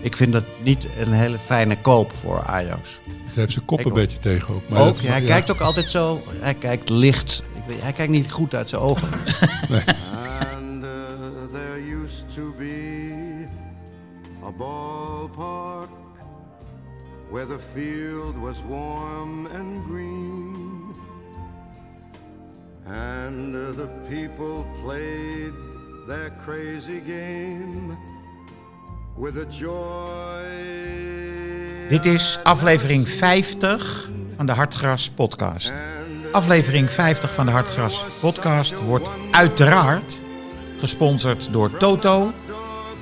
Ik vind dat niet een hele fijne koop voor Ajax. Hij heeft zijn kop Ik een ook. beetje tegen ook. Maar Ook, dat- ja, hij ja. kijkt ook altijd zo, hij kijkt licht. Ik weet, hij kijkt niet goed uit zijn ogen. And uh, there used to be a ballpark where the field was warm and green. And uh, the people played their crazy game. Dit is aflevering 50 van de Hartgras podcast. Aflevering 50 van de Hartgras podcast wordt uiteraard gesponsord door Toto.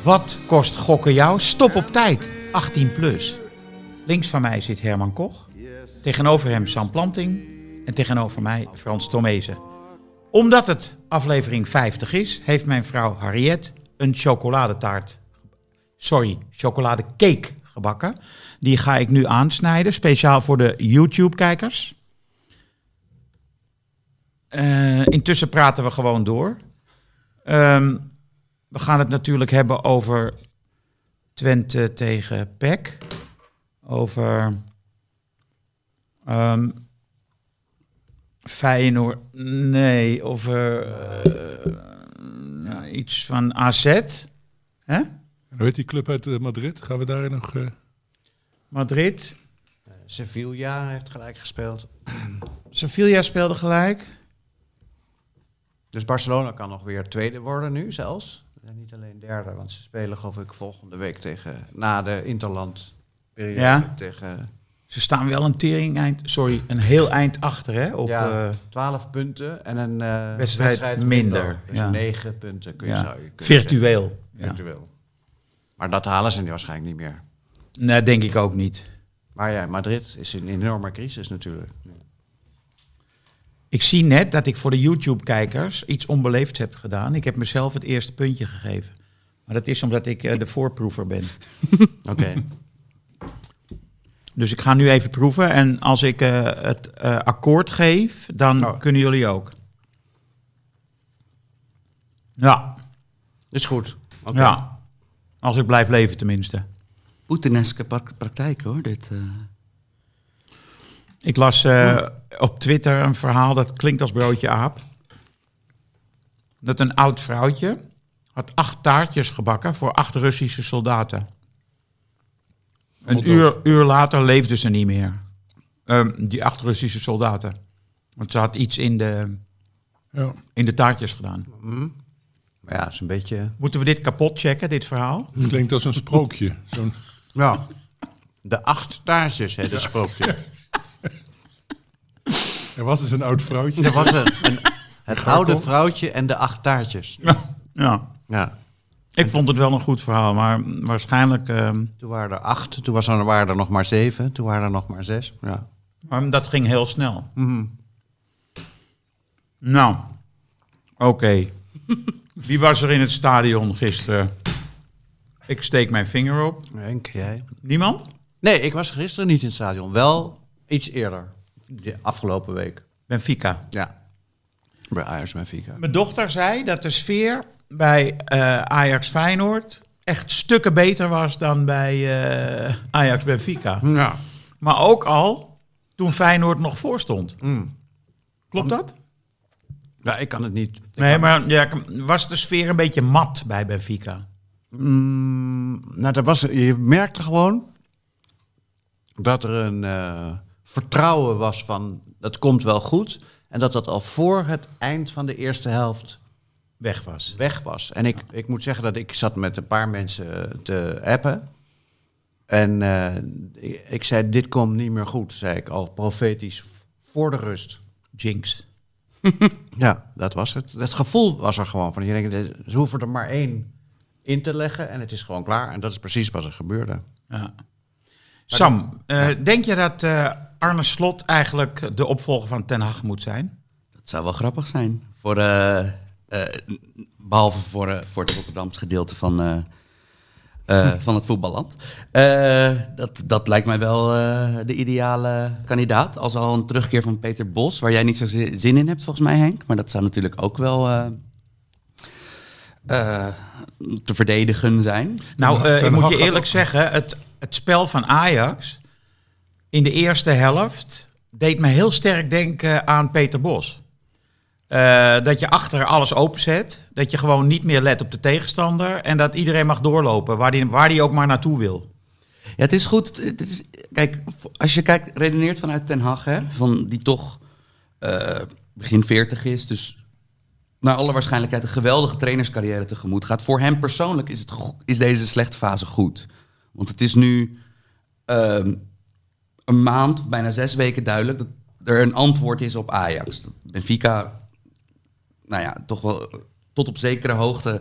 Wat kost gokken jou? Stop op tijd, 18 plus. Links van mij zit Herman Koch. Tegenover hem Sam Planting. En tegenover mij Frans Tomezen. Omdat het aflevering 50 is, heeft mijn vrouw Harriet een chocoladetaart sorry, chocoladecake gebakken. Die ga ik nu aansnijden, speciaal voor de YouTube-kijkers. Eh, intussen praten we gewoon door. Ehm, we gaan het natuurlijk hebben over Twente tegen PEC. Over ehm Feyenoord, nee, over eh, iets van AZ. Hè? En hoe heet die club uit eh, Madrid? Gaan we daar nog... eh, Madrid. Sevilla heeft gelijk gespeeld. Sevilla speelde gelijk. Dus Barcelona kan nog weer tweede worden nu zelfs. En niet alleen derde, want ze spelen geloof ik volgende week tegen, na de Interland periode Ja. tegen Ze staan wel een tering eind, sorry, een heel eind achter hè, op ja, eh, 12 punten en een eh, Wedstrijd minder, Dus ja. 9 punten kun je, ja, zou je kunnen virtueel. zeggen. Ja. Virtueel. Maar dat halen ze nu waarschijnlijk niet meer. Nee, denk ik ook niet. Maar ja, Madrid is een enorme crisis natuurlijk. Ik zie net dat ik voor de YouTube-kijkers iets onbeleefds heb gedaan. Ik heb mezelf het eerste puntje gegeven. Maar dat is omdat ik eh, de voorproever ben. Oké. Dus ik ga nu even proeven. En als ik eh, het eh, akkoord geef, dan Oh. kunnen jullie ook. Ja, is goed. Oké. ja. Als ik blijf leven tenminste. Poetineske praktijk hoor, dit. eh. Ik las eh, op Twitter een verhaal dat klinkt als broodje aap. Dat een oud vrouwtje had acht taartjes gebakken voor acht Russische soldaten. Een uur, uur later leefden ze niet meer. Ehm, die acht Russische soldaten. Want ze had iets in de, ja. in de taartjes gedaan. Maar ja, is een beetje... Moeten we dit kapot checken, dit verhaal? Het klinkt als een sprookje. Zo'n Ja. De acht taartjes, hè, dat sprookje. Er was dus een oud vrouwtje. Er was een, een, het oude vrouwtje en de acht taartjes. Ja. Ja. Ik vond het wel een goed verhaal, maar waarschijnlijk... ehm, Toen waren er acht, toen was er, waren er nog maar zeven, toen waren er nog maar zes. Ja. Maar dat ging heel snel. Nou, oké. Wie was er in het stadion gisteren? Ik steek mijn vinger op. Henk, jij? Niemand? Nee, ik was gisteren niet in het stadion. Wel iets eerder. De afgelopen week. Benfica. Ja. Bij Ajax Benfica. Mijn dochter zei dat de sfeer bij eh, Ajax Feyenoord echt stukken beter was dan bij eh, Ajax Benfica. Ja. Maar ook al toen Feyenoord nog voor stond. Mm. Klopt dat? Ja, ik kan het niet. ik Nee, maar ja, was de sfeer een beetje mat bij Benfica? Mm, nou, dat was, je merkte gewoon dat er een eh, vertrouwen was van dat komt wel goed. En dat dat al voor het eind van de eerste helft Weg was. weg was. En ik, ik moet zeggen dat ik zat met een paar mensen te appen. En eh, ik, ik zei, dit komt niet meer goed, zei ik al profetisch voor de rust. Jinx. Ja, dat was het. Dat gevoel was er gewoon van. Je denkt, eh, ze hoeven er maar één in te leggen en het is gewoon klaar. En dat is precies wat er gebeurde. Ja. Sam, eh, denk je dat eh, Arne Slot eigenlijk de opvolger van Ten Hag moet zijn? Dat zou wel grappig zijn. Voor, eh, eh, behalve voor, voor het Rotterdamse gedeelte van, eh, van het voetballand. Eh, dat, dat lijkt mij wel eh, de ideale kandidaat. Als al een terugkeer van Peter Bos, waar jij niet zo zi- zin in hebt volgens mij Henk. Maar dat zou natuurlijk ook wel te verdedigen zijn. Nou, ik moet je eerlijk zeggen, het, het spel van Ajax in de eerste helft deed me heel sterk denken aan Peter Bos. Eh, dat je achter alles openzet, dat je gewoon niet meer let op de tegenstander en dat iedereen mag doorlopen waar die, waar die ook maar naartoe wil. Ja, het is goed. Het is, kijk, als je kijkt, redeneert vanuit Ten Hag, hè, van die toch eh, begin 40 is, dus naar alle waarschijnlijkheid een geweldige trainerscarrière tegemoet gaat. Voor hem persoonlijk is, het, is deze slechte fase goed. Want het is nu ehm, een maand, bijna zes weken duidelijk dat er een antwoord is op Ajax. Benfica, nou ja, toch wel tot op zekere hoogte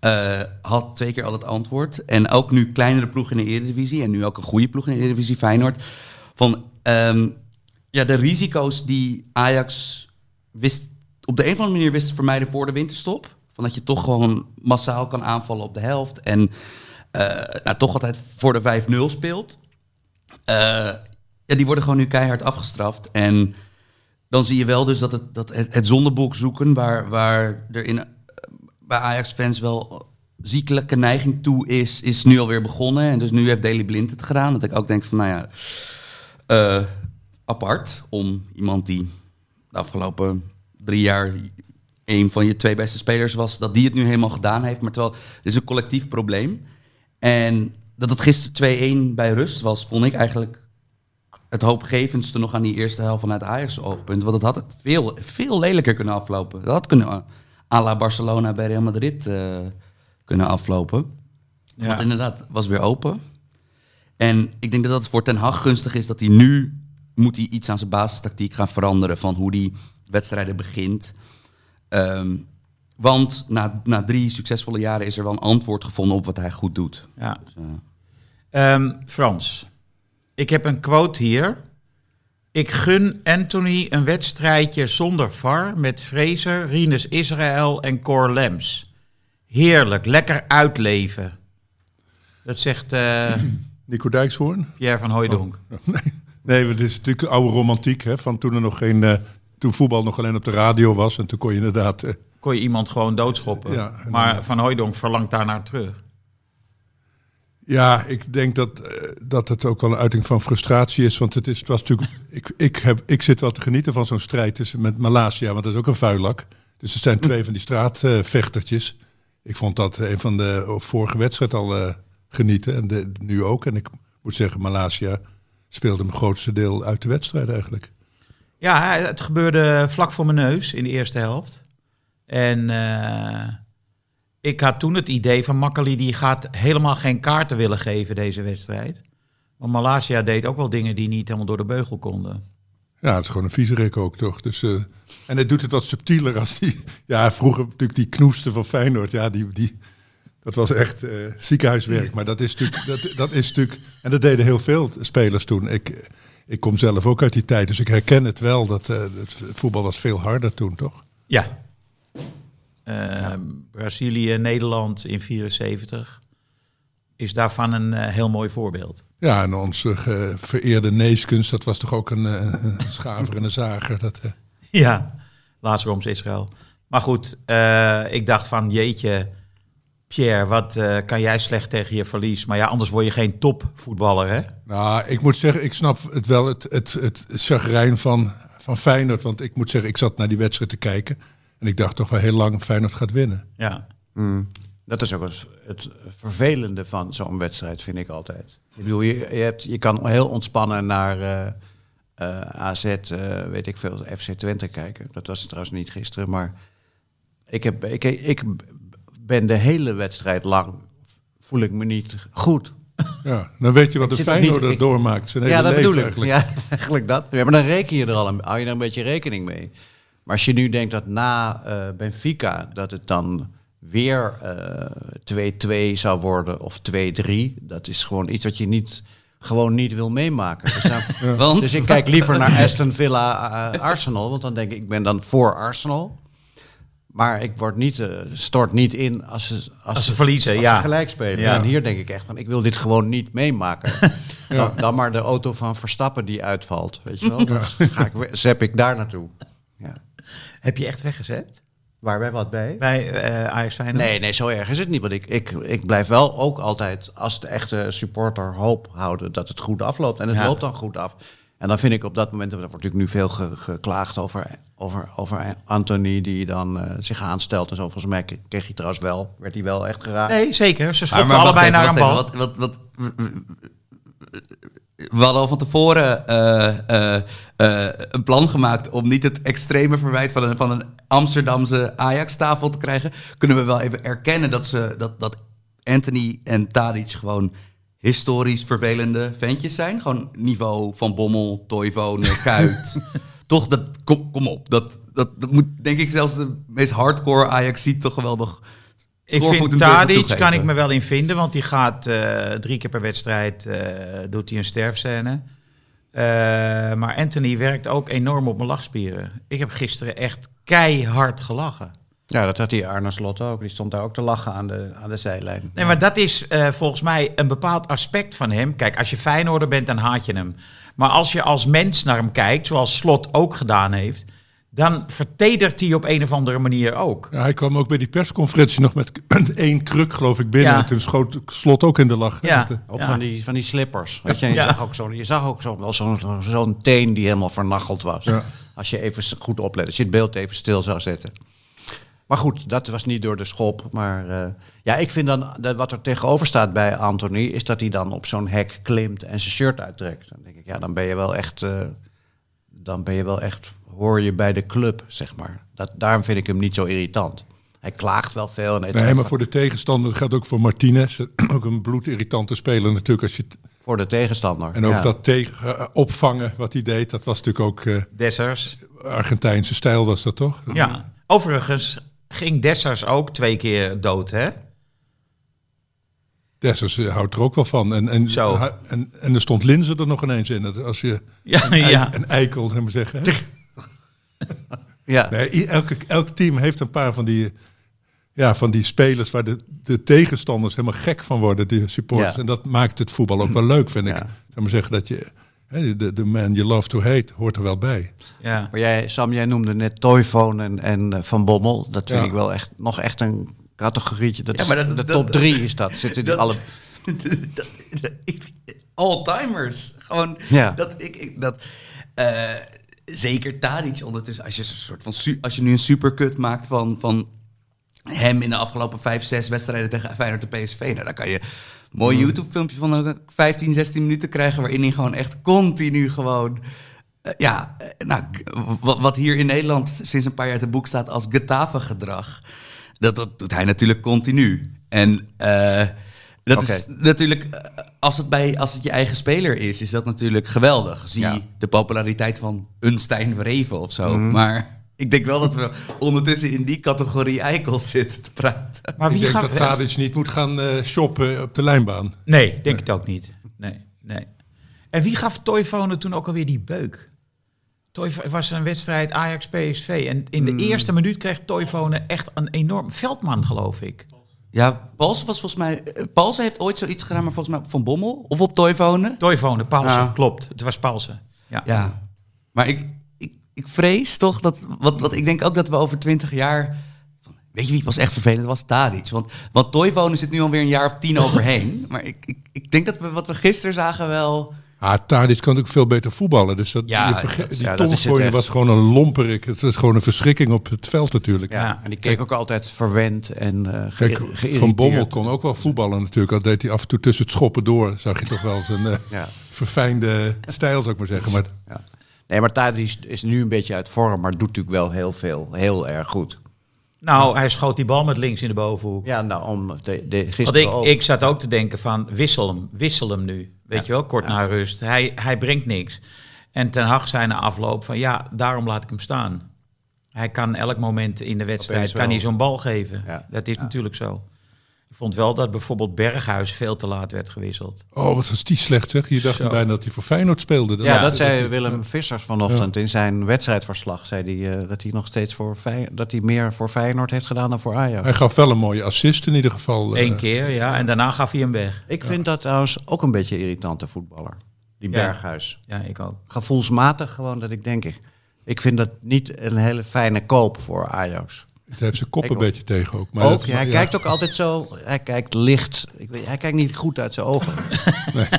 eh, had twee keer al het antwoord. En ook nu kleinere ploeg in de Eredivisie en nu ook een goede ploeg in de Eredivisie, Feyenoord. Van ehm, ja, de risico's die Ajax wist, op de een of andere manier wist te vermijden voor de winterstop. Van dat je toch gewoon massaal kan aanvallen op de helft. En eh, nou, toch altijd voor de 5-0 speelt. Eh, ja, die worden gewoon nu keihard afgestraft. En dan zie je wel dus dat het, dat het, het zondeboek zoeken, waar, waar er in, bij Ajax-fans wel ziekelijke neiging toe is, is nu alweer begonnen. En dus nu heeft Daley Blind het gedaan. Dat ik ook denk van, nou ja, eh, apart om iemand die de afgelopen drie jaar een van je twee beste spelers was, dat die het nu helemaal gedaan heeft. Maar terwijl, het is een collectief probleem. En dat het gisteren 2-1 bij rust was, vond ik eigenlijk het hoopgevendste nog aan die eerste helft vanuit Ajax oogpunt. Want het had het veel, veel lelijker kunnen aflopen. Dat had kunnen uh, à la Barcelona bij Real Madrid eh, kunnen aflopen. Ja. Want inderdaad, het was weer open. En ik denk dat het voor Ten Hag gunstig is dat hij nu moet hij iets aan zijn basistactiek gaan veranderen van hoe hij wedstrijden begint. Ehm, want na, na drie succesvolle jaren is er wel een antwoord gevonden op wat hij goed doet. Ja. Dus, eh, Ehm, Frans, ik heb een quote hier. Ik gun Anthony een wedstrijdje zonder VAR met Fraser, Rinus Israël en Cor Lems. Heerlijk, lekker uitleven. Dat zegt eh, Nico Dijkshoorn? Pierre van Hooijdonk. Nee, het is natuurlijk oude romantiek, hè, van toen er nog geen... eh, toen voetbal nog alleen op de radio was en toen kon je inderdaad... eh, Kon je iemand gewoon doodschoppen. Ja, maar Van Hooijdonk verlangt daarnaar terug. Ja, ik denk dat, eh, dat het ook wel een uiting van frustratie is. Want het, is, het was natuurlijk. Ik, ik, heb, ik zit wel te genieten van zo'n strijd tussen met Malasia, want dat is ook een vuilak. Dus er zijn twee van die straatvechtertjes. ik vond dat een van de vorige wedstrijd al eh, genieten. En de, nu ook. En ik moet zeggen, Malasia speelde hem het grootste deel uit de wedstrijd eigenlijk. Ja, het gebeurde vlak voor mijn neus in de eerste helft. En eh, ik had toen het idee van Makkeli, die gaat helemaal geen kaarten willen geven deze wedstrijd. Want Malasia deed ook wel dingen die niet helemaal door de beugel konden. Ja, het is gewoon een viezerik ook, toch? Dus, eh, en hij doet het wat subtieler als die... Ja, vroeger natuurlijk die knoesten van Feyenoord. Ja, die, die, dat was echt eh, ziekenhuiswerk. Maar dat is, natuurlijk, dat, dat is natuurlijk... En dat deden heel veel spelers toen. Ik, ik kom zelf ook uit die tijd, dus ik herken het wel. Dat eh, het voetbal was veel harder toen, toch? Ja. Eh, Brazilië, Nederland in 74 is daarvan een eh, heel mooi voorbeeld. Ja, en onze ge- vereerde Neeskens, dat was toch ook een, een schaver en een zager. Dat, eh, Ja, laatst Roms Israël. Maar goed, ik dacht van jeetje, Pierre, wat kan jij slecht tegen je verlies? Maar ja, anders word je geen topvoetballer, hè? Nou, ik moet zeggen, ik snap het wel, het, het, het chagrijn van, van Feyenoord. Want ik moet zeggen, ik zat naar die wedstrijd te kijken. En ik dacht toch wel heel lang, Feyenoord gaat winnen. Ja. Dat is ook het, het vervelende van zo'n wedstrijd, vind ik altijd. Ik bedoel, je, je, hebt, je kan heel ontspannen naar eh, eh, AZ, eh, weet ik veel, FC Twente kijken. Dat was trouwens niet gisteren, maar ik, heb, ik, ik ben de hele wedstrijd lang, voel ik me niet goed. Ja, dan weet je wat de Feyenoorder niet- doormaakt. Zijn hele Ja, dat leven bedoel ik. eigenlijk. Ja, eigenlijk dat. Ja, maar dan reken je er al een, hou je er een beetje rekening mee. Maar als je nu denkt dat na eh, Benfica dat het dan weer eh 2-2 zou worden of 2-3, dat is gewoon iets wat je niet, gewoon niet wil meemaken. Dus, dan- Want? dus ik kijk liever naar Aston Villa eh, Arsenal, want dan denk ik, ik ben dan voor Arsenal. Maar ik word niet, eh, stort niet in als ze, als Als ze verliezen, als ja. ze gelijk spelen. Ja. En hier denk ik echt van, ik wil dit gewoon niet meemaken. dan, dan maar de auto van Verstappen die uitvalt, weet je wel. Dan ga ik, zap ik daar naartoe. Heb je echt weggezet? Waar bij wat bij? Bij eh Ajax Feyenoord? Nee, nee, zo erg is het niet. Want ik, ik, ik blijf wel ook altijd als de echte supporter hoop houden dat het goed afloopt. En het Ja. loopt dan goed af. En dan vind ik op dat moment, er wordt natuurlijk nu veel ge- geklaagd over, over, over Anthony die dan eh, zich aanstelt en zo. Volgens mij kreeg hij trouwens wel, werd hij wel echt geraakt. Nee, zeker. Ze schopten allebei even, naar een bal. even, Wat, wat, wat, we hadden al van tevoren eh, eh, eh, een plan gemaakt om niet het extreme verwijt van een, van een Amsterdamse Ajax-tafel te krijgen. Kunnen we wel even erkennen dat, ze, dat, dat Anthony en Tadic gewoon historisch vervelende ventjes zijn. Gewoon niveau van Bommel, Toivonen, Kuit. Toch, dat, kom, kom op. Dat, dat, dat moet denk ik zelfs de meest hardcore Ajax ziet toch wel nog... Ik vind Tadic kan ik me wel in vinden, want die gaat eh, drie keer per wedstrijd eh, doet hij een sterfscène. Eh, maar Anthony werkt ook enorm op mijn lachspieren. Ik heb gisteren echt keihard gelachen. Ja, dat had die Arne Slot ook. Die stond daar ook te lachen aan de, aan de zijlijn. Nee, maar dat is volgens mij een bepaald aspect van hem. Kijk, als je Feyenoorder bent, dan haat je hem. Maar als je als mens naar hem kijkt, zoals Slot ook gedaan heeft... dan vertedert hij op een of andere manier ook. Ja, hij kwam ook bij die persconferentie nog met, met één kruk, geloof ik, binnen. Ja. En toen schoot Slot ook in de lach. Ja. de- Op Ja. van, die, van die slippers. Weet je, en je Ja. zag ook zo'n je zag ook zo, wel zo'n teen die helemaal vernacheld was. Ja. Als je even goed oplet, als je het beeld even stil zou zetten. Maar goed, dat was niet door de schop. Maar eh, ja, ik vind dan dat wat er tegenover staat bij Anthony, is dat hij dan op zo'n hek klimt en zijn shirt uittrekt. Dan denk ik, ja, dan ben je wel echt, eh, dan ben je wel echt, hoor je bij de club, zeg maar. Dat, daarom vind ik hem niet zo irritant. Hij klaagt wel veel. En hij Nee, maar voor de tegenstander dat geldt ook voor Martinez. Ook een bloedirritante speler natuurlijk. Als je voor de tegenstander. en ook ja. dat tegen, eh, opvangen wat hij deed, dat was natuurlijk ook eh, Dessers. Argentijnse stijl was dat toch? Ja. Overigens ging Dessers ook twee keer dood, hè? Dessers eh, houdt er ook wel van. En, en, Zo. en, en er stond Linzen er nog ineens in. Dat Als je Ja, een, ja. een eikel, zeg maar zeggen. hè? Ja. Nee, elke, elk team heeft een paar van die, ja, van die spelers waar de, de tegenstanders helemaal gek van worden, die supporters. Ja. En dat maakt het voetbal ook wel leuk, vind ik. Zeg maar zeggen dat je, de, de man you love to hate hoort er wel bij. ja. Maar jij, Sam, jij noemde net Toyphone en, en eh, Van Bommel. Dat vind ik wel echt nog echt een categorietje. Dat Ja, is- maar dat- de dat- top drie is dat. Zitten die alle... All-timers. Gewoon, Ja. dat ik, ik dat, eh, zeker Tadic ondertussen, als je, een soort van, als je nu een supercut maakt van, van hem in de afgelopen vijf, zes wedstrijden tegen Feyenoord de PSV, nou, dan kan je een mooi YouTube-filmpje van eh, 15, 16 minuten krijgen, waarin hij gewoon echt continu gewoon... eh, ja, eh, nou, wat hier in Nederland sinds een paar jaar te boek staat als Getafe-gedrag, dat, dat doet hij natuurlijk continu. En eh, dat is natuurlijk, eh, als het, bij, als het je eigen speler is, is dat natuurlijk geweldig. Zie Ja. de populariteit van een Stijn Vreven of zo. Mhm. Maar ik denk wel dat we ondertussen in die categorie eikels zitten te praten. Maar ik wie denk gaat... dat Tadic niet moet gaan eh, shoppen op de lijnbaan. Nee, denk het ook niet. Nee, nee. En wie gaf Toivonen toen ook alweer die beuk? Het was een wedstrijd Ajax-PSV. En in de Hmm. eerste minuut kreeg Toivonen echt een enorm... Veldman, geloof ik. Ja, Paulsen was volgens mij... eh, Paulsen heeft ooit zoiets gedaan, maar volgens mij Van Bommel of op Toivonen. Toivonen, Paulsen, Ja. klopt. Het was Paulsen. Ja. Ja, maar ik, ik, ik vrees toch dat... Wat, wat ik denk ook dat we over twintig jaar... Weet je wie was echt vervelend? Dat was Tadic. Want, want Toivonen zit nu alweer een jaar of tien overheen. Maar ik, ik, ik denk dat we wat we gisteren zagen wel... Ah, Tadic kan ook veel beter voetballen. Dus dat, Ja, je verge- dat- die ja, dat was gewoon een lomperik. Het is gewoon een verschrikking op het veld natuurlijk. Ja, en die keek ook altijd verwend en ge- Kijk, geïrriteerd. Van Bommel kon ook wel voetballen natuurlijk. Al deed hij af en toe tussen het schoppen door. Zag je toch wel zijn Ja. verfijnde stijl, zou ik maar zeggen. Maar Ja. Nee, maar Tadic is nu een beetje uit vorm, maar doet natuurlijk wel heel veel, heel erg goed. Nou, hij schoot die bal met links in de bovenhoek. Ja, nou, om de, de, Want gisteren ik, ook. ik zat ook te denken van wissel hem, wissel hem nu. Weet je wel, kort na rust. Hij, hij brengt niks. En Ten Hag zei na afloop van ja, daarom laat ik hem staan. Hij kan elk moment in de wedstrijd kan hij zo'n bal geven. Ja. Dat is natuurlijk zo. Ik vond wel dat bijvoorbeeld Berghuis veel te laat werd gewisseld. oh, wat was die slecht zeg. Je dacht Zo. bijna dat hij voor Feyenoord speelde. ja, dat zei Willem Vissers vanochtend in zijn wedstrijdverslag. Zei hij eh, dat hij nog steeds voor Fey- dat hij meer voor Feyenoord heeft gedaan dan voor Ajax. Hij gaf wel een mooie assist in ieder geval. eh. Eén keer, ja. En daarna gaf hij hem weg. Ik vind dat trouwens ook een beetje irritante voetballer. Die Ja. Berghuis. Ja, ik ook. Gevoelsmatig gewoon dat ik denk, ik, ik vind dat niet een hele fijne koop voor Ajax. Het heeft zijn kop een beetje tegen ook. Maar ook, dat- ja, hij ja. kijkt ook altijd zo, hij kijkt licht. Ik weet, hij kijkt niet goed uit zijn ogen.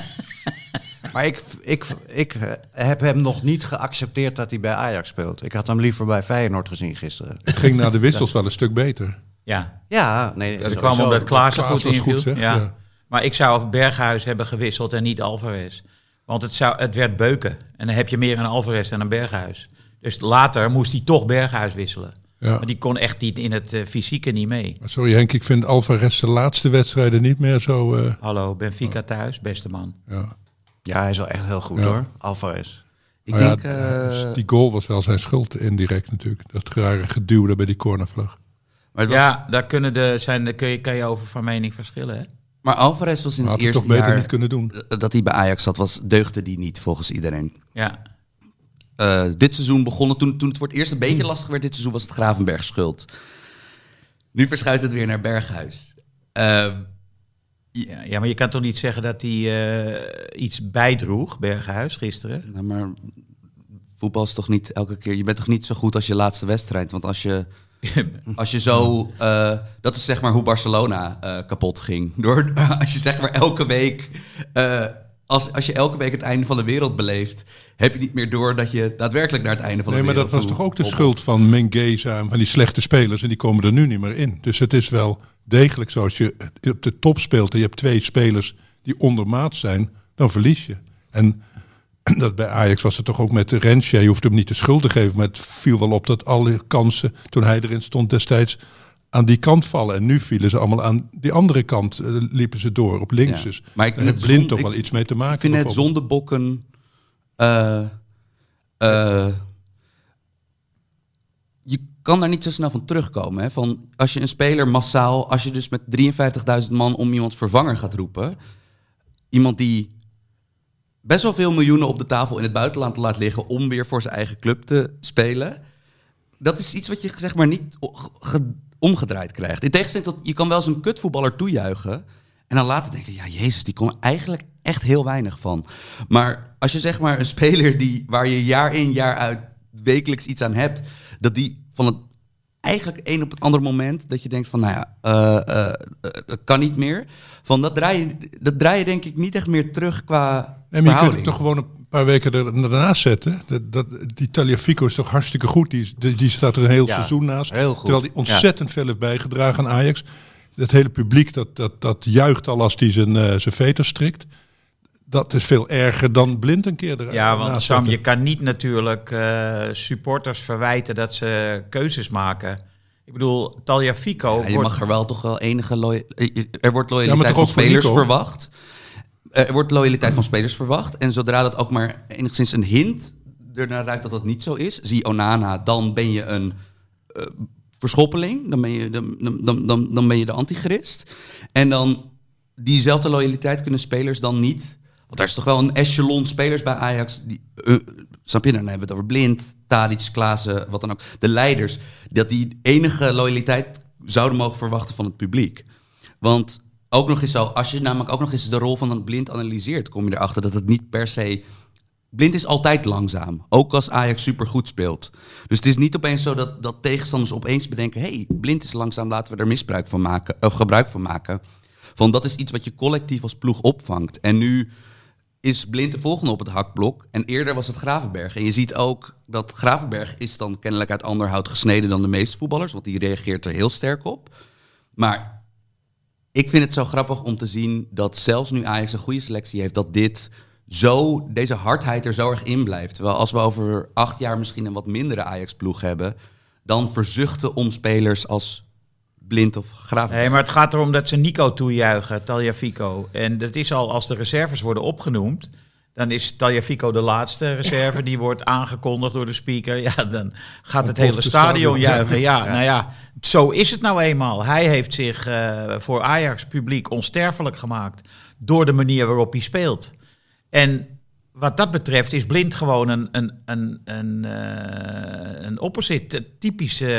Maar ik, ik, ik heb hem nog niet geaccepteerd dat hij bij Ajax speelt. Ik had hem liever bij Feyenoord gezien gisteren. Het ging na de wissels wel een stuk beter. Ja, Ja, nee, dat kwam omdat Klaassen Klaas goed was inviel. goed, zeg. ja. Ja. Maar ik zou Berghuis hebben gewisseld en niet Alvarez. Want het, zou, het werd beuken. En dan heb je meer een Alvarez dan een Berghuis. Dus later moest hij toch Berghuis wisselen. Ja. Maar die kon echt niet in het eh, fysieke niet mee. Maar Sorry Henk, ik vind Alvarez de laatste wedstrijden niet meer zo... eh, Hallo, Benfica thuis, beste man. ja. Ja, hij is wel echt heel goed Ja. hoor, Alvarez. Ik ja, denk... eh, dus die goal was wel zijn schuld indirect natuurlijk. Dat rare geduw daar bij die cornervlag. maar, was- Ja, daar kunnen de, zijn, daar kun je, kan je over van mening verschillen. Hè? maar Alvarez was in Maar het eerste toch beter jaar niet kunnen doen. dat hij bij Ajax zat, was, deugde die niet volgens iedereen. Ja. Eh, dit seizoen begonnen, toen, toen het voor het eerst een beetje Hmm. lastig werd, dit seizoen was het Gravenberg schuld. Nu verschuift het weer naar Berghuis. Eh, Ja, ja, maar je kan toch niet zeggen dat hij eh, iets bijdroeg, Berghuis, gisteren? nou, maar voetbal is toch niet elke keer... Je bent toch niet zo goed als je laatste wedstrijd? Want als je, als je zo... dat is zeg maar hoe Barcelona kapot ging. Door, als je zeg maar elke week... als, als je elke week het einde van de wereld beleeft... heb je niet meer door dat je daadwerkelijk naar het einde van Nee, de maar wereld dat was toch ook de schuld van Mengeza en van die slechte spelers. En die komen er nu niet meer in. Dus het is wel degelijk zo. Als je op de top speelt en je hebt twee spelers die ondermaat zijn, dan verlies je. En dat bij Ajax was het toch ook met Rensje. Je hoeft hem niet de schuld te geven. Maar het viel wel op dat alle kansen, toen hij erin stond destijds, aan die kant vallen. En nu vielen ze allemaal aan die andere kant, eh, liepen ze door, op links. Ja. Dus Maar ik het Blind toch wel iets mee te maken. Ik vind het zondebokken. eh, eh, je kan daar niet zo snel van terugkomen. Hè? Van als je een speler massaal, als je dus met 53.000 man om iemand vervanger gaat roepen. Iemand die best wel veel miljoenen op de tafel in het buitenland laat liggen om weer voor zijn eigen club te spelen. Dat is iets wat je zeg maar niet omgedraaid krijgt. In tegenstelling tot, je kan wel eens een kutvoetballer toejuichen. En dan later denken, ja jezus, die kon er eigenlijk echt heel weinig van. Maar als je zeg maar een speler die, waar je jaar in jaar uit wekelijks iets aan hebt. Dat die van het eigenlijk een op het andere moment dat je denkt van, nou ja, dat kan niet meer. Van dat draai, je, dat draai je denk ik niet echt meer terug qua maar je kunt verhouding. toch gewoon een paar weken er- daarnaast zetten. Dat, dat, die Taliafico is toch hartstikke goed. Die, die, die staat er een heel Ja, seizoen naast. heel goed. Terwijl die ontzettend veel heeft bijgedragen aan Ajax. Het hele publiek dat, dat, dat juicht al als hij zijn, eh zijn veter strikt. Dat is veel erger dan blind een keer er, Ja, want Sam, zetten. je kan niet natuurlijk eh, supporters verwijten dat ze keuzes maken. Ik bedoel, Talia Fico Ja, je wordt... mag er wel toch wel enige eh, Er wordt loyaliteit van spelers verwacht. Eh, Er wordt loyaliteit van spelers verwacht. En zodra dat ook maar enigszins een hint ernaar ruikt dat dat niet zo is, zie Onana, dan ben je een eh, verschoppeling. Dan ben je, dan, dan, dan, dan ben je de antichrist. En dan diezelfde loyaliteit kunnen spelers dan niet. Want er is toch wel een echelon spelers bij Ajax. Die, eh, snap je? Dan hebben we het over Blind, Tadic, Klaassen, wat dan ook. De leiders. Dat die enige loyaliteit zouden mogen verwachten van het publiek. Want ook nog eens zo, als je namelijk ook nog eens de rol van een blind analyseert, kom je erachter dat het niet per se. Blind is altijd langzaam, ook als Ajax supergoed speelt. Dus het is niet opeens zo dat, dat tegenstanders opeens bedenken: hey, blind is langzaam, laten we er misbruik van maken, of gebruik van maken. Van dat is iets wat je collectief als ploeg opvangt. En nu is Blind de volgende op het hakblok. En eerder was het Gravenberg. En je ziet ook dat Gravenberg is dan kennelijk uit ander hout gesneden dan de meeste voetballers. Want die reageert er heel sterk op. Maar ik vind het zo grappig om te zien dat zelfs nu Ajax een goede selectie heeft, dat dit zo, deze hardheid er zo erg in blijft. Terwijl als we over acht jaar misschien een wat mindere Ajax-ploeg hebben, dan verzuchten om spelers als Blind of Gravenberg. Nee, maar het gaat erom dat ze Nico toejuichen, Taljafico. En dat is al als de reserves worden opgenoemd. Dan is Taljafico de laatste reserve. Die wordt aangekondigd door de speaker. Ja, dan gaat het hele stadion juichen. Ja, nou ja, zo is het nou eenmaal. Hij heeft zich eh, voor Ajax publiek onsterfelijk gemaakt. Door de manier waarop hij speelt. En wat dat betreft is Blind gewoon een, een, een, een, eh, een opposite. Typisch eh,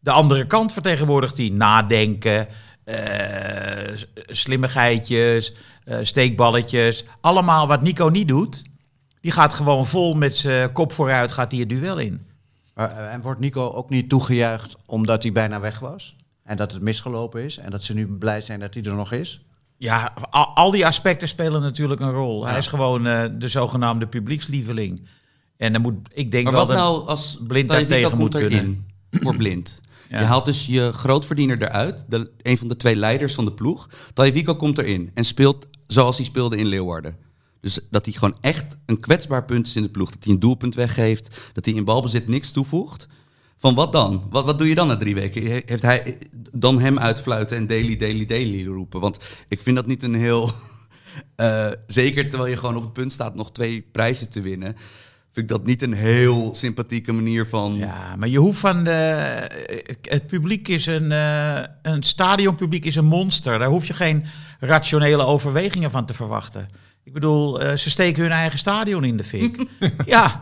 de andere kant vertegenwoordigt die nadenken, s- slimmigheidjes, eh, steekballetjes. Allemaal wat Nico niet doet. Die gaat gewoon vol met zijn kop vooruit, gaat hij het duel in. Eh, en wordt Nico ook niet toegejuicht omdat hij bijna weg was? En dat het misgelopen is? En dat ze nu blij zijn dat hij er nog is? Ja, al, al die aspecten spelen natuurlijk een rol. Hij is gewoon eh, de zogenaamde publiekslieveling. En dan moet, ik denk Maar wel wat nou als Blind daar tegen moet kunnen. voor Blind? Je haalt dus je grootverdiener eruit, de, een van de twee leiders van de ploeg. Tagliafico komt erin en speelt zoals hij speelde in Leeuwarden. Dus dat hij gewoon echt een kwetsbaar punt is in de ploeg. Dat hij een doelpunt weggeeft, dat hij in balbezit niks toevoegt. Van wat dan? Wat, wat doe je dan na drie weken? He- Heeft hij dan hem uitfluiten en daily, daily, daily roepen? Want ik vind dat niet een heel... eh, zeker terwijl je gewoon op het punt staat nog twee prijzen te winnen... vind ik dat niet een heel sympathieke manier van... Ja, maar je hoeft van de, het publiek is een, eh, een stadionpubliek is een monster. Daar hoef je geen rationele overwegingen van te verwachten. Ik bedoel, eh, ze steken hun eigen stadion in de fik. ja,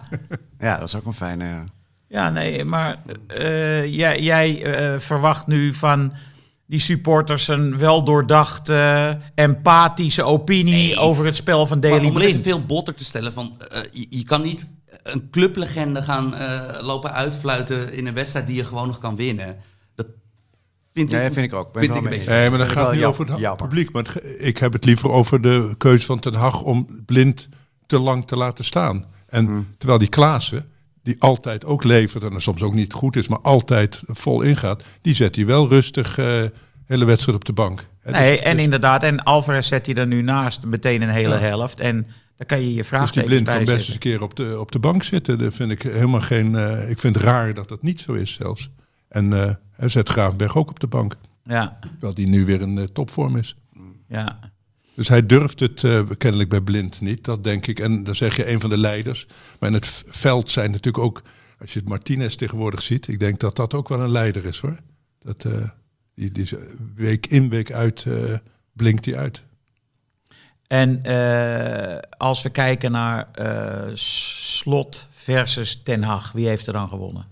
Ja, dat is ook een fijne... ja, nee, maar eh, jij, jij verwacht nu van die supporters een weldoordachte, empathische opinie Nee. over het spel van Maar Daily om het Blind. veel botter te stellen, van, eh, je, je kan niet een clublegende gaan eh, lopen uitfluiten in een wedstrijd die je gewoon nog kan winnen. Dat vind Ja, ik, dat vind ik ook. Ben Vind ik een beetje. Nee, maar dat gaat niet over het jammer. publiek. Maar het ik heb het liever over de keuze van Ten Hag om blind te lang te laten staan. En Hmm. terwijl die Klaassen, die altijd ook levert en soms ook niet goed is, maar altijd vol ingaat, die zet hij wel rustig eh hele wedstrijd op de bank. Nee, dus- en dus- inderdaad, en Alvarez zet hij er nu naast meteen een hele Ja. helft. En dan kan je je Dus die vraagtekens blind kan best eens een keer op de, op de bank zitten. Dat vind ik helemaal geen. eh, ik vind het raar dat dat niet zo is zelfs. En eh, hij zet Graafberg ook op de bank. Ja, Terwijl die nu weer in eh, topvorm is. ja. Dus hij durft het eh, kennelijk bij Blind niet, dat denk ik. En dan zeg je een van de leiders. Maar in het veld zijn natuurlijk ook, als je het Martinez tegenwoordig ziet, ik denk dat dat ook wel een leider is hoor. Dat, eh, die, eh, week in, week uit eh, blinkt hij uit. En eh, als we kijken naar eh, Slot versus Ten Hag, wie heeft er dan gewonnen?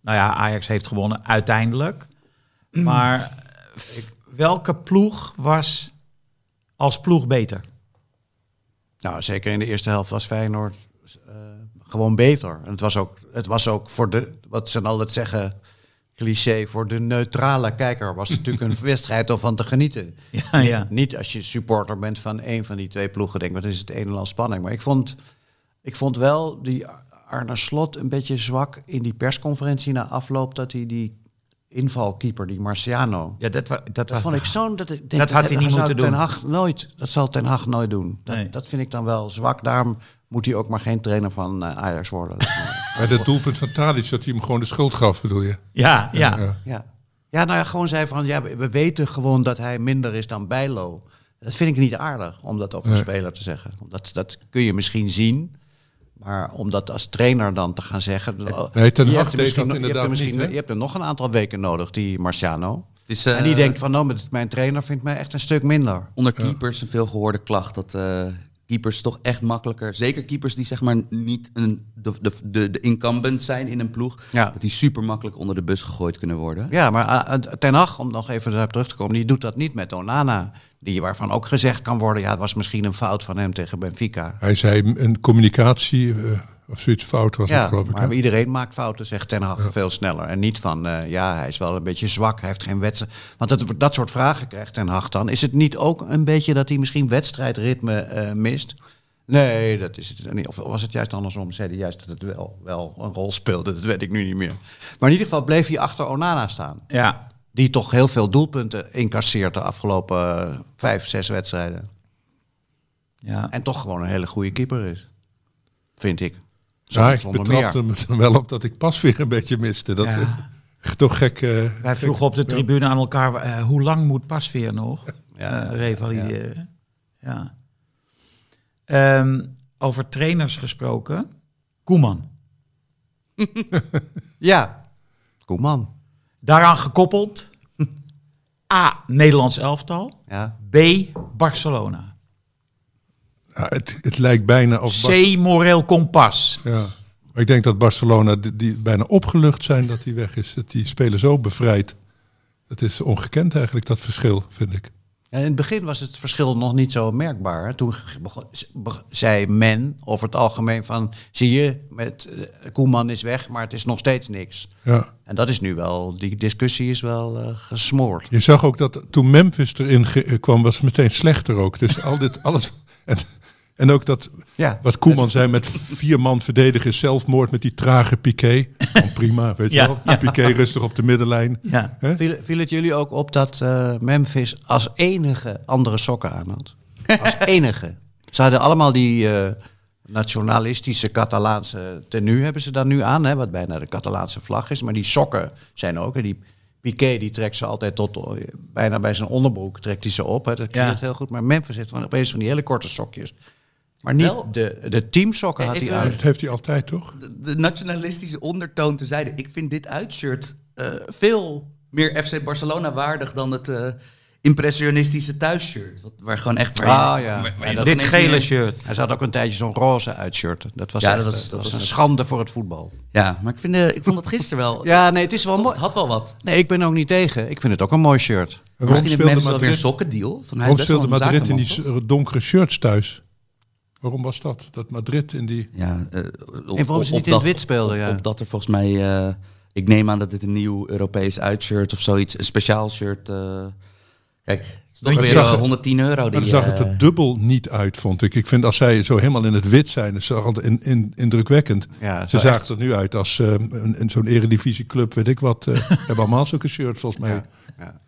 Nou ja, Ajax heeft gewonnen uiteindelijk. Maar eh, welke ploeg was als ploeg beter? Nou, zeker in de eerste helft was Feyenoord eh, gewoon beter. En het was ook, het was ook voor de, wat ze altijd zeggen, cliché, voor de neutrale kijker was natuurlijk een wedstrijd om van te genieten. Ja, ja. Niet als je supporter bent van één van die twee ploegen, denk maar dan is het een en al spanning. Maar ik vond, ik vond wel die Arne Slot een beetje zwak in die persconferentie na afloop dat hij die invalkeeper, die Marciano, Ja, dat, wa- dat, dat was vond ik zo'n... Dat, ik denk, Dat had hij niet moeten Ten doen. Hag nooit, dat zal Ten Hag nooit doen. Dat, Nee. dat vind ik dan wel zwak. Daarom moet hij ook maar geen trainer van eh, Ajax worden. Maar dat doelpunt van Tadic, dat hij hem gewoon de schuld gaf, bedoel je? Ja, ja. Ja. ja. ja, nou ja, gewoon zei van... Ja, we we weten gewoon dat hij minder is dan Bijlo. Dat vind ik niet aardig, om dat over een speler te zeggen. Dat, dat kun je misschien zien... Maar om dat als trainer dan te gaan zeggen... Nee, Ten je Hag er deed misschien, dat je hebt er inderdaad niet, hè? Je hebt er nog een aantal weken nodig, die Marciano. Eh, en die denkt van, nou, mijn trainer vindt mij echt een stuk minder. onder keepers een veel gehoorde klacht dat eh, keepers toch echt makkelijker, zeker keepers die zeg maar niet een, de, de, de, de incumbent zijn in een ploeg, Ja. dat die super makkelijk onder de bus gegooid kunnen worden. Ja, maar uh, Ten Hag, om nog even daarop terug te komen, die doet dat niet met Onana. Die waarvan ook gezegd kan worden, ja, het was misschien een fout van hem tegen Benfica. Hij zei een communicatie eh, of zoiets fout was het Ja, geloof ik. maar hè? iedereen maakt fouten, zegt Ten Hag veel sneller. En niet van, eh, ja, hij is wel een beetje zwak, hij heeft geen wedstrijd. Want dat, dat soort vragen krijgt Ten Hag dan. Is het niet ook een beetje dat hij misschien wedstrijdritme eh, mist? Nee, dat is het niet. Of was het juist andersom? Zei hij juist dat het wel, wel een rol speelde? Dat weet ik nu niet meer. Maar in ieder geval bleef hij achter Onana staan. Ja, Die toch heel veel doelpunten incasseert de afgelopen eh, vijf, zes wedstrijden. ja. En toch gewoon een hele goede keeper is. Vind ik. Ja, ik Zonder betrapte me er wel op dat ik pas weer een beetje miste. Dat Ja. eh, toch gek. eh, Wij vroegen op de tribune aan elkaar, eh, hoe lang moet Pasveer nog Ja, revalideren? Ja. Ehm, over trainers gesproken, Koeman. Ja, Koeman. Daaraan gekoppeld, A, Nederlands elftal, Ja. B, Barcelona. Ja, het, het lijkt bijna. Bar- C, kompas. ja. Maar ik denk dat Barcelona die, die bijna opgelucht zijn dat hij weg is. Dat die spelen zo bevrijd. Het is ongekend eigenlijk, dat verschil, vind ik. En in het begin was het verschil nog niet zo merkbaar. hè. Toen begon- zei men over het algemeen van... zie je, met, eh, Koeman is weg, maar het is nog steeds niks. Ja. En dat is nu wel, die discussie is wel eh, gesmoord. Je zag ook dat toen Memphis erin eh, kwam, was het meteen slechter ook. Dus al dit, alles. En, en ook dat, Ja. wat Koeman zei met vier man verdedigen, is zelfmoord met die trage Piqué. Prima, weet je Ja, wel. ja. Piqué rustig op de middenlijn. Ja. Viel, viel het jullie ook op dat eh, Memphis als enige andere sokken aan had? Als enige. Ze hadden allemaal die eh, nationalistische Catalaanse tenue hebben ze dan nu aan, hè, wat bijna de Catalaanse vlag is. Maar die sokken zijn ook. En die Piqué die trekt ze altijd tot eh, bijna bij zijn onderbroek trekt hij ze op. Hè. Dat Ja. klinkt heel goed. Maar Memphis heeft van opeens van die hele korte sokjes. Maar niet Wel- de, de teamsokken had hij aan. Dat heeft hij altijd, toch? de, de nationalistische ondertoon te zijde. Ik vind dit uitshirt eh, veel meer FC Barcelona waardig dan het eh, impressionistische thuisshirt. Wat, waar gewoon echt... Waar Ah, je- ja. waar- waar Ja, je dat- Dit gele meer- shirt. Hij zat ook een tijdje zo'n roze uitshirt. Dat was, Ja, echt, dat eh, was- dat was was een schande voor het voetbal. Ja, maar ik, vind, eh, ik vond dat gisteren wel... Ja, nee, het is wel mooi. het had wel wat. Nee, ik ben ook niet tegen. Ik vind het ook een mooi shirt. Waarom Misschien heeft speelde Memphis wel weer een sokkendeal. Waarom wel speelde Madrid in die donkere shirts thuis? Waarom was dat? Dat Madrid in die... Ja, eh, op- En waarom ze niet in het wit speelden, ja. Op dat er volgens mij... eh, ik neem aan dat dit een nieuw Europees uitshirt of zoiets, een speciaal shirt... eh, kijk, het is toch Maar weer je zag eh, het- 110 euro. Maar Die, dan zag het er dubbel niet uit, vond ik. Ik vind als zij zo helemaal in het wit zijn, is dat altijd in, in, indrukwekkend. Ja, Ze zagen er nu uit als eh, een, een zo'n eredivisieclub, weet ik wat. eh hebben allemaal zulke shirts volgens mij. Ja.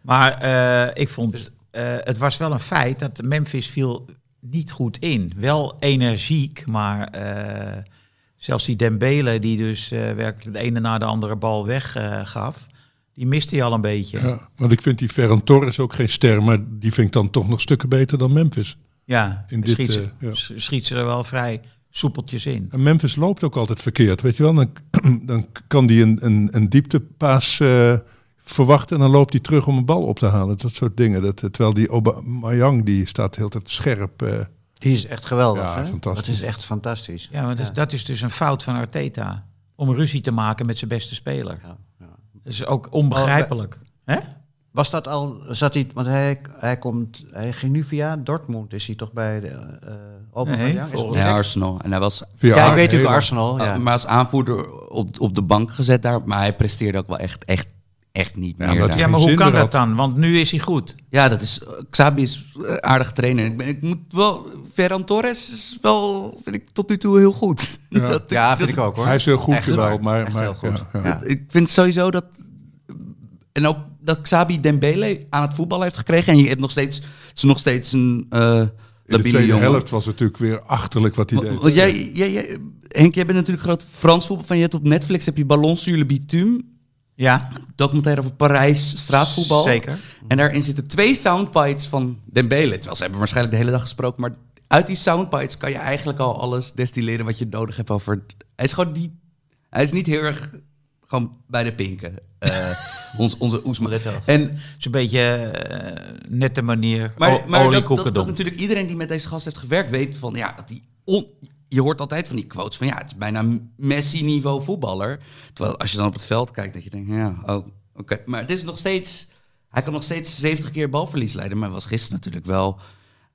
Maar eh, ik vond, eh, het was wel een feit dat Memphis viel niet goed in. Wel energiek, maar eh, zelfs die Dembele, die dus eh, werkelijk de ene na de andere bal weggaf, die miste hij al een beetje. Ja, Ja, want ik vind die Ferran Torres ook geen ster, maar die vind ik dan toch nog stukken beter dan Memphis. In dit, schiet, ze, eh, ja. schiet ze er wel vrij soepeltjes in. En Memphis loopt ook altijd verkeerd, weet je wel. Dan, dan kan die een, een, een dieptepaas eh, verwachten en dan loopt hij terug om een bal op te halen. Dat soort dingen. Dat, terwijl die Aubameyang, die staat de hele tijd scherp. eh. Die is echt geweldig. Ja, hè? fantastisch. Dat is echt fantastisch. Ja, maar dat, is- dat is dus een fout van Arteta. Om ruzie te maken met zijn beste speler. Ja, ja. Dat is ook onbegrijpelijk. Hè? Was dat al, zat hij, want hij, hij komt, hij ging nu via Dortmund, is hij toch bij de uh, Open Nee? Arsenal. En hij was Via Ja, ik Ar- weet natuurlijk heel- Arsenal. Ja. Ah, maar als aanvoerder op, op de bank gezet daar. Maar hij presteerde ook wel echt, echt, echt niet Ja, meer. maar. Ja, maar hoe kan dat had. dan? Want nu is hij goed. Ja, dat is. Xabi is een aardige trainer. Ik, ben, ik moet wel. Ferran Torres is wel. Vind ik tot nu toe heel goed. Ja. Dat- ja, dat- vind ik ook hoor. Hij is heel goed Echt wel, maar, Echt maar heel goed. ja, ja. Ja. Ik vind sowieso dat. En ook dat Xabi Dembele aan het voetbal heeft gekregen. En je hebt nog steeds. Het is nog steeds een. eh In de labiele tweede jongen. helft was het natuurlijk weer achterlijk wat hij deed. jij, jij, jij- Henk, jij bent natuurlijk groot Frans voetbal van. Je hebt op Netflix heb je Ballon sur le bitume. Ja, Documentaire over Parijs straatvoetbal. zeker. En daarin zitten twee soundbites van Dembele. Terwijl ze hebben waarschijnlijk de hele dag gesproken. Maar uit die soundbites kan je eigenlijk al alles destilleren wat je nodig hebt over... Hij is gewoon die... Hij is niet heel erg gewoon bij de pinken. Eh, ons, onze Oesma. En, Het is een beetje eh, nette manier. maar maar dat, dat, dat natuurlijk iedereen die met deze gast heeft gewerkt weet van... Ja, dat die on- je hoort altijd van die quotes van... Ja, het is bijna Messi-niveau voetballer. Terwijl als je dan op het veld kijkt, dat je denkt... Ja, oh, oké. Maar het is nog steeds... Hij kan nog steeds 70 keer balverlies leiden. Maar hij was gisteren natuurlijk wel...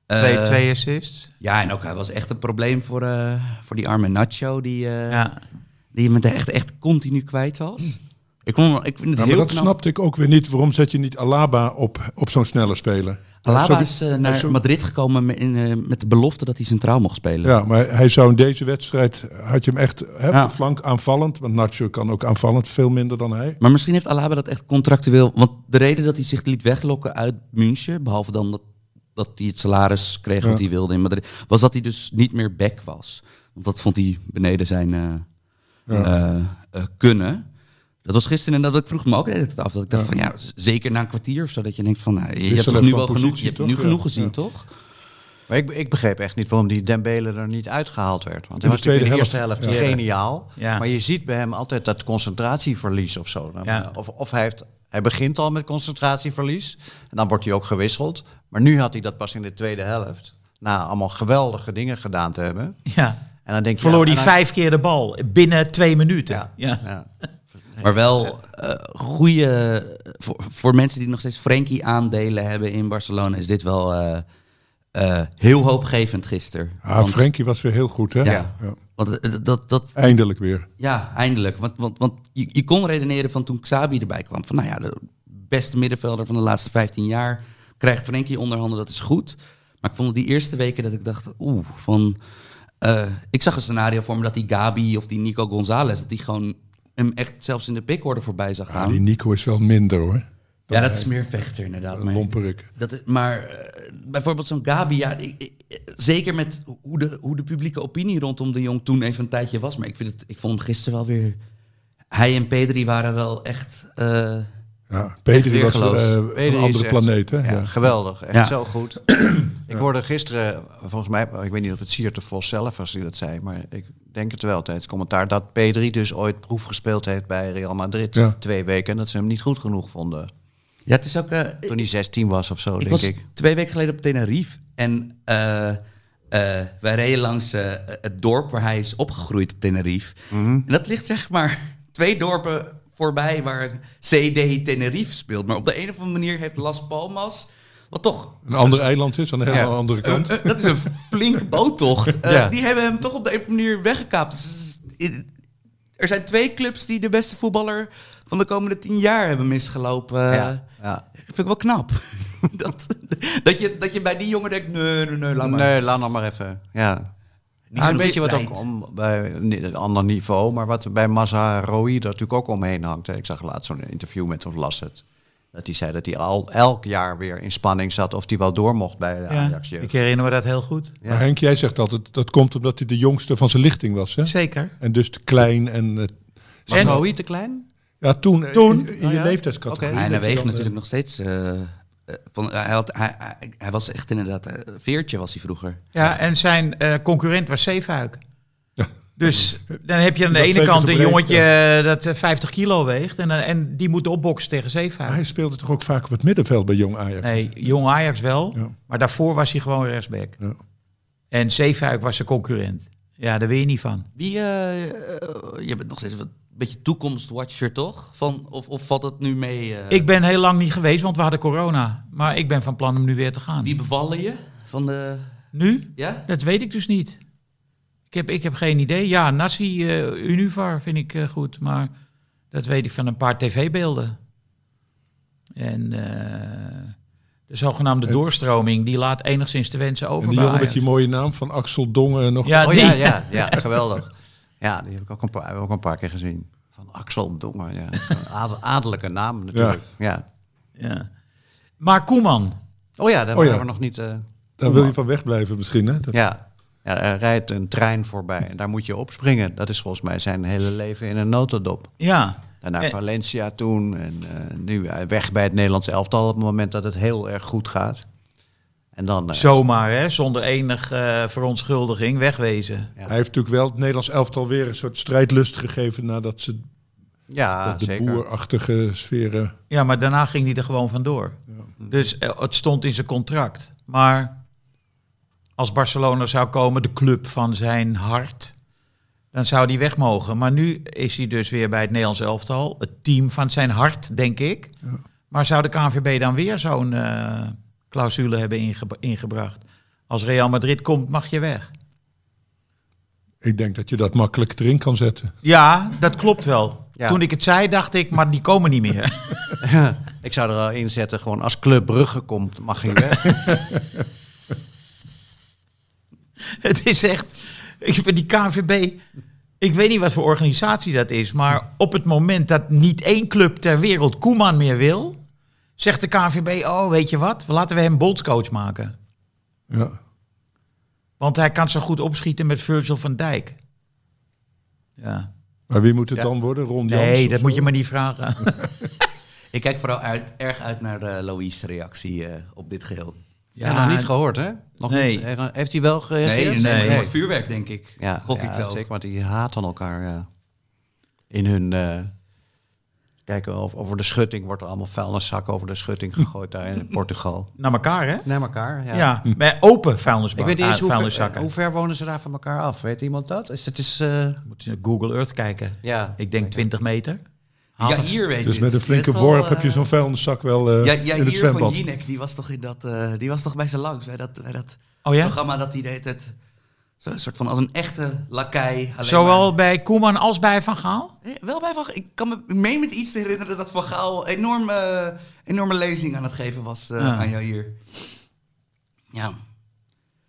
eh, twee, twee assists. Ja, en ook hij was echt een probleem voor, eh, voor die arme Nacho, die, eh Ja. die hem echt, echt continu kwijt was. Ik, vond, ik vind het Ja, maar dat knap. snapte ik ook weer niet. Waarom zet je niet Alaba op, op zo'n snelle speler? Alaba is eh, naar Madrid gekomen met, in, eh, met de belofte dat hij centraal mocht spelen. Ja, maar hij zou in deze wedstrijd, had je hem echt hè, Ja. de flank aanvallend. Want Nacho kan ook aanvallend veel minder dan hij. Maar misschien heeft Alaba dat echt contractueel. Want de reden dat hij zich liet weglokken uit München, behalve dan dat, dat hij het salaris kreeg wat hij wilde in Madrid, was dat hij dus niet meer back was. Want dat vond hij beneden zijn Ja. eh, kunnen. Dat was gisteren en dat ik vroeg me ook de hele tijd af. Dat ik dacht van ja, zeker na een kwartier of zo, dat je denkt van nou, je, hebt toch nu wel genoeg, je hebt toch? nu Ja. genoeg gezien, Ja. toch? Maar ik, ik begreep echt niet waarom die Dembele er niet uitgehaald werd. Want In hij de was natuurlijk in de eerste helft ja. geniaal. Ja. Maar je ziet bij hem altijd dat concentratieverlies of zo. Ja. Of, of hij, heeft, hij begint al met concentratieverlies. En dan wordt hij ook gewisseld. Maar nu had hij dat pas in de tweede helft. Na allemaal geweldige dingen gedaan te hebben. Ja. En dan denk je... Verloor ja, hij en hij- vijf keer de bal binnen twee minuten. Ja. Maar wel eh goede. Voor, voor mensen die nog steeds Frenkie aandelen hebben in Barcelona, is dit wel eh, eh, heel hoopgevend gisteren. Ah, Want- Frenkie was weer heel goed, hè? Ja. Ja. Want dat, dat, Eindelijk weer. ja, eindelijk. Want, want, want je, je kon redeneren van toen Xabi erbij kwam. Van nou ja, de beste middenvelder van de laatste 15 jaar krijgt Frenkie onderhanden, dat is goed. Maar ik vond die eerste weken dat ik dacht, oeh, van... ik zag een scenario voor me dat die Gabi of die Nico Gonzalez, dat die gewoon hem echt zelfs in de pickorde voorbij zag Ja, gaan. Ah, die Nico is wel minder, hoor. Ja, dat is meer vechter inderdaad. Een Maar, lomperik. dat, is- maar eh, bijvoorbeeld zo'n Gabi, ja, ik- ik- zeker met hoe de, hoe de publieke opinie rondom de jong toen even een tijdje was. Maar ik, vind het, ik vond hem gisteren wel weer... Hij en Pedri waren wel echt... eh, Ja, Pedri was Pedri een andere echt- planeet, hè? Ja, Ja. geweldig. Echt Ja. zo goed. ik hoorde gisteren, volgens mij, ik weet niet of het Sierte Vos zelf was die dat zei, maar ik denk het wel tijdens het commentaar, dat P3 dus ooit proef gespeeld heeft bij Real Madrid. Ja. Twee weken en dat ze hem niet goed genoeg vonden. ja, het is ook... eh, Toen hij 16 was of zo, ik denk was ik. twee weken geleden op Tenerife. En eh, eh, wij reden langs het dorp waar hij is opgegroeid op Tenerife. Mhm. En dat ligt zeg maar twee dorpen voorbij waar CD Tenerife speelt. Maar op de een of andere manier heeft Las Palmas... Wat toch Een ander eiland is aan de hele Ja. andere kant. Eh, eh, dat is een flinke boottocht. Eh, Ja. Die hebben hem toch op de een of andere manier weggekaapt. Dus in- er zijn twee clubs die de beste voetballer van de komende tien jaar hebben misgelopen. ja, ja. vind ik wel knap. dat, dat, je, dat je bij die jongen denkt, nee, nee, nee, laat maar. Nee, laat maar even. Ja. Niet Ah, een beetje wat ook om, bij een ander niveau, maar wat bij Mazraoui er natuurlijk ook omheen hangt. hè. Ik zag laatst zo'n interview met of las het. Dat hij zei dat hij al elk jaar weer in spanning zat of hij wel door mocht bij de Ja, Ajax jeugd. ik herinner me dat heel goed. Ja. Maar Henk, jij zegt altijd, dat komt omdat hij de jongste van zijn lichting was, hè? Zeker. En dus te klein en... Mazraoui te klein? ja, toen, eh, Toen? in, in Oh, je ja? leeftijdscategorie. En hij weegt dan, eh, natuurlijk nog steeds. Van, hij, had, hij, hij, hij was echt inderdaad. eh, veertje was hij vroeger. Ja, en zijn eh, concurrent was Zeefuik. Ja. Dus dan heb je aan de ene kant een breed, jongetje eh, dat eh, 50 kilo weegt. En, eh, en die moet opboksen tegen Zeefuik. hij speelde toch ook vaak op het middenveld bij Jong Ajax? Nee, jong Ajax wel. Ja. Maar daarvoor was hij gewoon rechtsback. Ja. En Zeefuik was zijn concurrent. Ja, daar weet je niet van. Wie, eh, eh, je bent nog steeds wat, beetje toekomstwatcher, toch? Van, of, of valt het nu mee? eh, Ik ben heel lang niet geweest, want we hadden corona. Maar ik ben van plan om nu weer te gaan. Wie bevallen je? Van de, Nu? ja? Dat weet ik dus niet. Ik heb, ik heb geen idee. Ja, Nassi eh Univar vind ik eh, goed. Maar dat weet ik van een paar tv-beelden. En eh, de zogenaamde En- doorstroming, die laat enigszins te wensen over En die jongen met die mooie naam van Axel Dongen nog. Ja, Oh die. ja, ja, ja, geweldig. Ja, die heb ik ook een paar, ook een paar keer gezien. Van Axel Dongen, ja. Adel- adellijke naam natuurlijk. Ja. Ja. Maar Koeman, Oh ja, daar Oh ja. waren we nog niet... eh, Daar wil je van wegblijven misschien, hè? Dat- ja. ja, er rijdt een trein voorbij en daar moet je opspringen. Dat is volgens mij zijn hele leven in een notendop. ja. En naar Eh. Valencia toen en eh, nu eh, weg bij het Nederlands elftal op het moment dat het heel erg goed gaat. En dan... eh, Zomaar, hè, zonder enige eh, verontschuldiging, wegwezen. Ja. Hij heeft natuurlijk wel het Nederlands elftal weer een soort strijdlust gegeven nadat ze ja, de zeker. boerachtige sferen. Ja, maar daarna ging hij er gewoon vandoor. Dus eh, het stond in zijn contract. Maar als Barcelona zou komen, de club van zijn hart, dan zou hij weg mogen. Maar nu is hij dus weer bij het Nederlands elftal, het team van zijn hart, denk ik. Maar zou de KNVB dan weer zo'n eh, clausule hebben ingebracht? Als Real Madrid komt, mag je weg. Ik denk dat je dat makkelijk erin kan zetten. Ja, dat klopt wel. Ja. Toen ik het zei, dacht ik, maar die komen niet meer. Ik zou er al in zetten, gewoon als Club Brugge komt, mag hij weg. het is echt, ik ben die KNVB, ik weet niet wat voor organisatie dat is, maar op het moment dat niet één club ter wereld Koeman meer wil, zegt de KNVB, oh weet je wat, laten we hem bondscoach maken. Ja. Want hij kan zo goed opschieten met Virgil van Dijk. Ja. Maar wie moet het Ja. dan worden? Ron Jans Nee, dat zo? moet je maar niet vragen. Ik kijk vooral uit, erg uit naar uh, Louis' reactie eh, op dit geheel. Ja, nog niet gehoord, hè? Nog Nee. niet. Heeft hij wel Nee, gereageerd? nee, Nee. het wordt vuurwerk, denk ik. Ja, Gok ja, ik zo. zeker, want die haten elkaar ja. in hun... eh, kijken of over de schutting wordt er allemaal vuilniszak over de schutting gegooid daar in Portugal. Naar elkaar, hè? Naar elkaar, ja. Ja, met open vuilnisbak, Ik weet niet eens ah, hoe ver, vuilniszakken. hoe ver wonen ze daar van elkaar af. Weet iemand dat? Is het is, eh, Moet je naar Google Earth kijken. ja. Ik denk 20 meter. Ja, hier weet Dus je met het. een flinke worp heb je eh, zo'n vuilniszak wel eh, Ja, ja in het hier van. Jinek, die was toch in dat, eh, die was toch bij ze langs bij dat, bij dat Oh ja? programma dat hij deed het zo'n soort van als een echte lakai. Zowel maar- bij Koeman als bij Van Gaal? Eh, Wel bij Van Ik kan me ik meen met iets te herinneren dat Van Gaal enorme, enorme lezing aan het geven was eh, Ja. aan jou hier. Ja.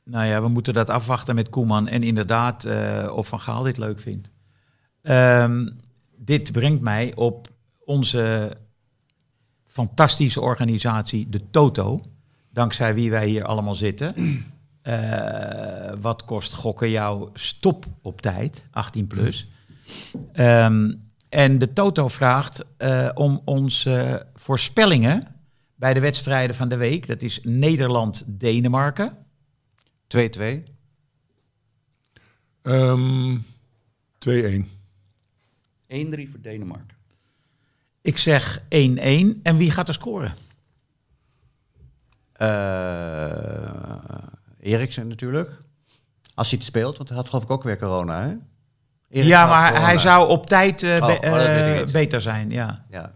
Nou ja, we moeten dat afwachten met Koeman. En inderdaad, eh, of Van Gaal dit leuk vindt. Ehm, dit brengt mij op onze fantastische organisatie, de Toto. Dankzij wie wij hier allemaal zitten. Eh, wat kost gokken jou stop op tijd, 18 plus. Ehm, en de Toto vraagt eh, om onze voorspellingen bij de wedstrijden van de week. Dat is Nederland-Denemarken. 2-2. Ehm 2-1. 1-3 voor Denemarken. Ik zeg 1-1. En wie gaat er scoren? Eh Eriksen natuurlijk. Als hij het speelt, want hij had geloof ik ook weer corona, hè? Eriksen ja, maar corona. hij zou op tijd eh, Oh, be- oh, dat eh, beter zijn. Ja. Ja.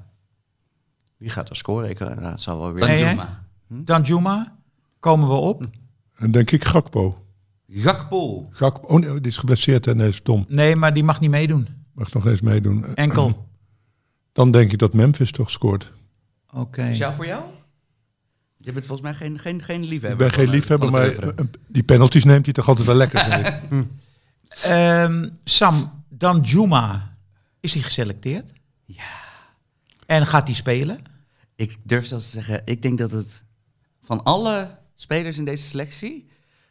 Wie gaat er scoren? Ik, eh, het zal wel weer... Dan? Juma. Dan Juma, komen we op. En denk ik Gakpo. Gakpo. Gakpo. Oh nee, die is geblesseerd en hij is dom. Nee, maar die mag niet meedoen. Mag nog eens meedoen. Enkel. Dan denk ik dat Memphis toch scoort. Oké. Is jou voor jou? Je bent volgens mij geen, geen, geen liefhebber. Ik ben geen liefhebber, maar die penalties neemt hij toch altijd wel lekker, vind ik. Ehm, Sam, dan Juma. Is hij geselecteerd? Ja. En gaat hij spelen? Ik durf zelfs te zeggen, ik denk dat het van alle spelers in deze selectie,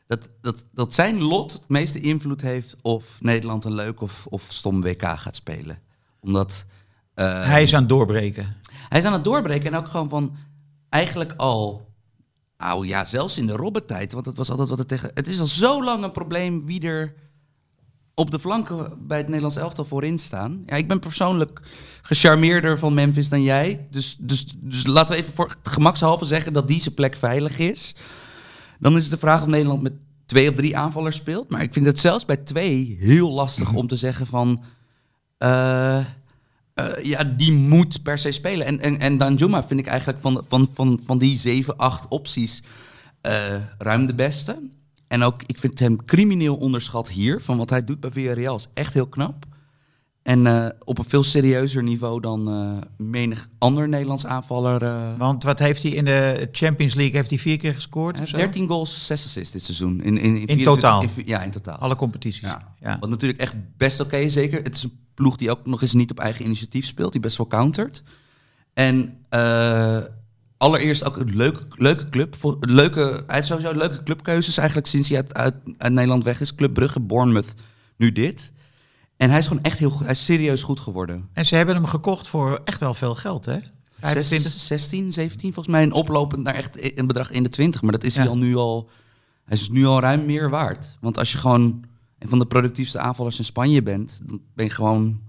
dat, dat, dat zijn lot het meeste invloed heeft of Nederland een leuk of, of stom WK gaat spelen. Omdat eh, hij is aan het doorbreken. hij is aan het doorbreken en ook gewoon van eigenlijk al, nou ja, zelfs in de Robben-tijd, want het was altijd wat het tegen, het is al zo lang een probleem wie er op de flanken bij het Nederlands elftal voorin staan. Ja, ik ben persoonlijk gecharmeerder van Memphis dan jij. Dus, dus, dus laten we even voor gemakshalve zeggen dat zijn plek veilig is. Dan is het de vraag of Nederland met twee of drie aanvallers speelt. Maar ik vind het zelfs bij twee heel lastig om te zeggen van... eh, eh, ja, die moet per se spelen. En, en, en Danjuma vind ik eigenlijk van, van, van, van die zeven, acht opties eh, ruim de beste. En ook, ik vind hem crimineel onderschat hier. Van wat hij doet bij Villarreal is echt heel knap. En eh, op een veel serieuzer niveau dan eh, menig ander Nederlands aanvaller. eh. Want wat heeft hij in de Champions League? Heeft hij vier keer gescoord? hij of heeft zo? 13 goals, 6 assists dit seizoen. In, in, in, 24 totaal? in- ja, in totaal. Alle competities. Ja. Ja. Wat natuurlijk echt best oké is, zeker. Het is een ploeg die ook nog eens niet op eigen initiatief speelt, die best wel countert. En allereerst ook een leuke, leuke club. Voor, leuke, hij heeft sowieso leuke clubkeuzes eigenlijk sinds hij uit, uit, uit Nederland weg is. Club Brugge, Bournemouth, nu dit. En hij is gewoon echt heel goed, hij is serieus goed geworden. En ze hebben hem gekocht voor echt wel veel geld, hè? 25. Zes- 16, 17 volgens mij. En oplopend naar echt een bedrag in de 20. Maar dat is hij al nu al. Hij is nu al ruim meer waard. Want als je gewoon een van de productiefste aanvallers in Spanje bent, dan ben je gewoon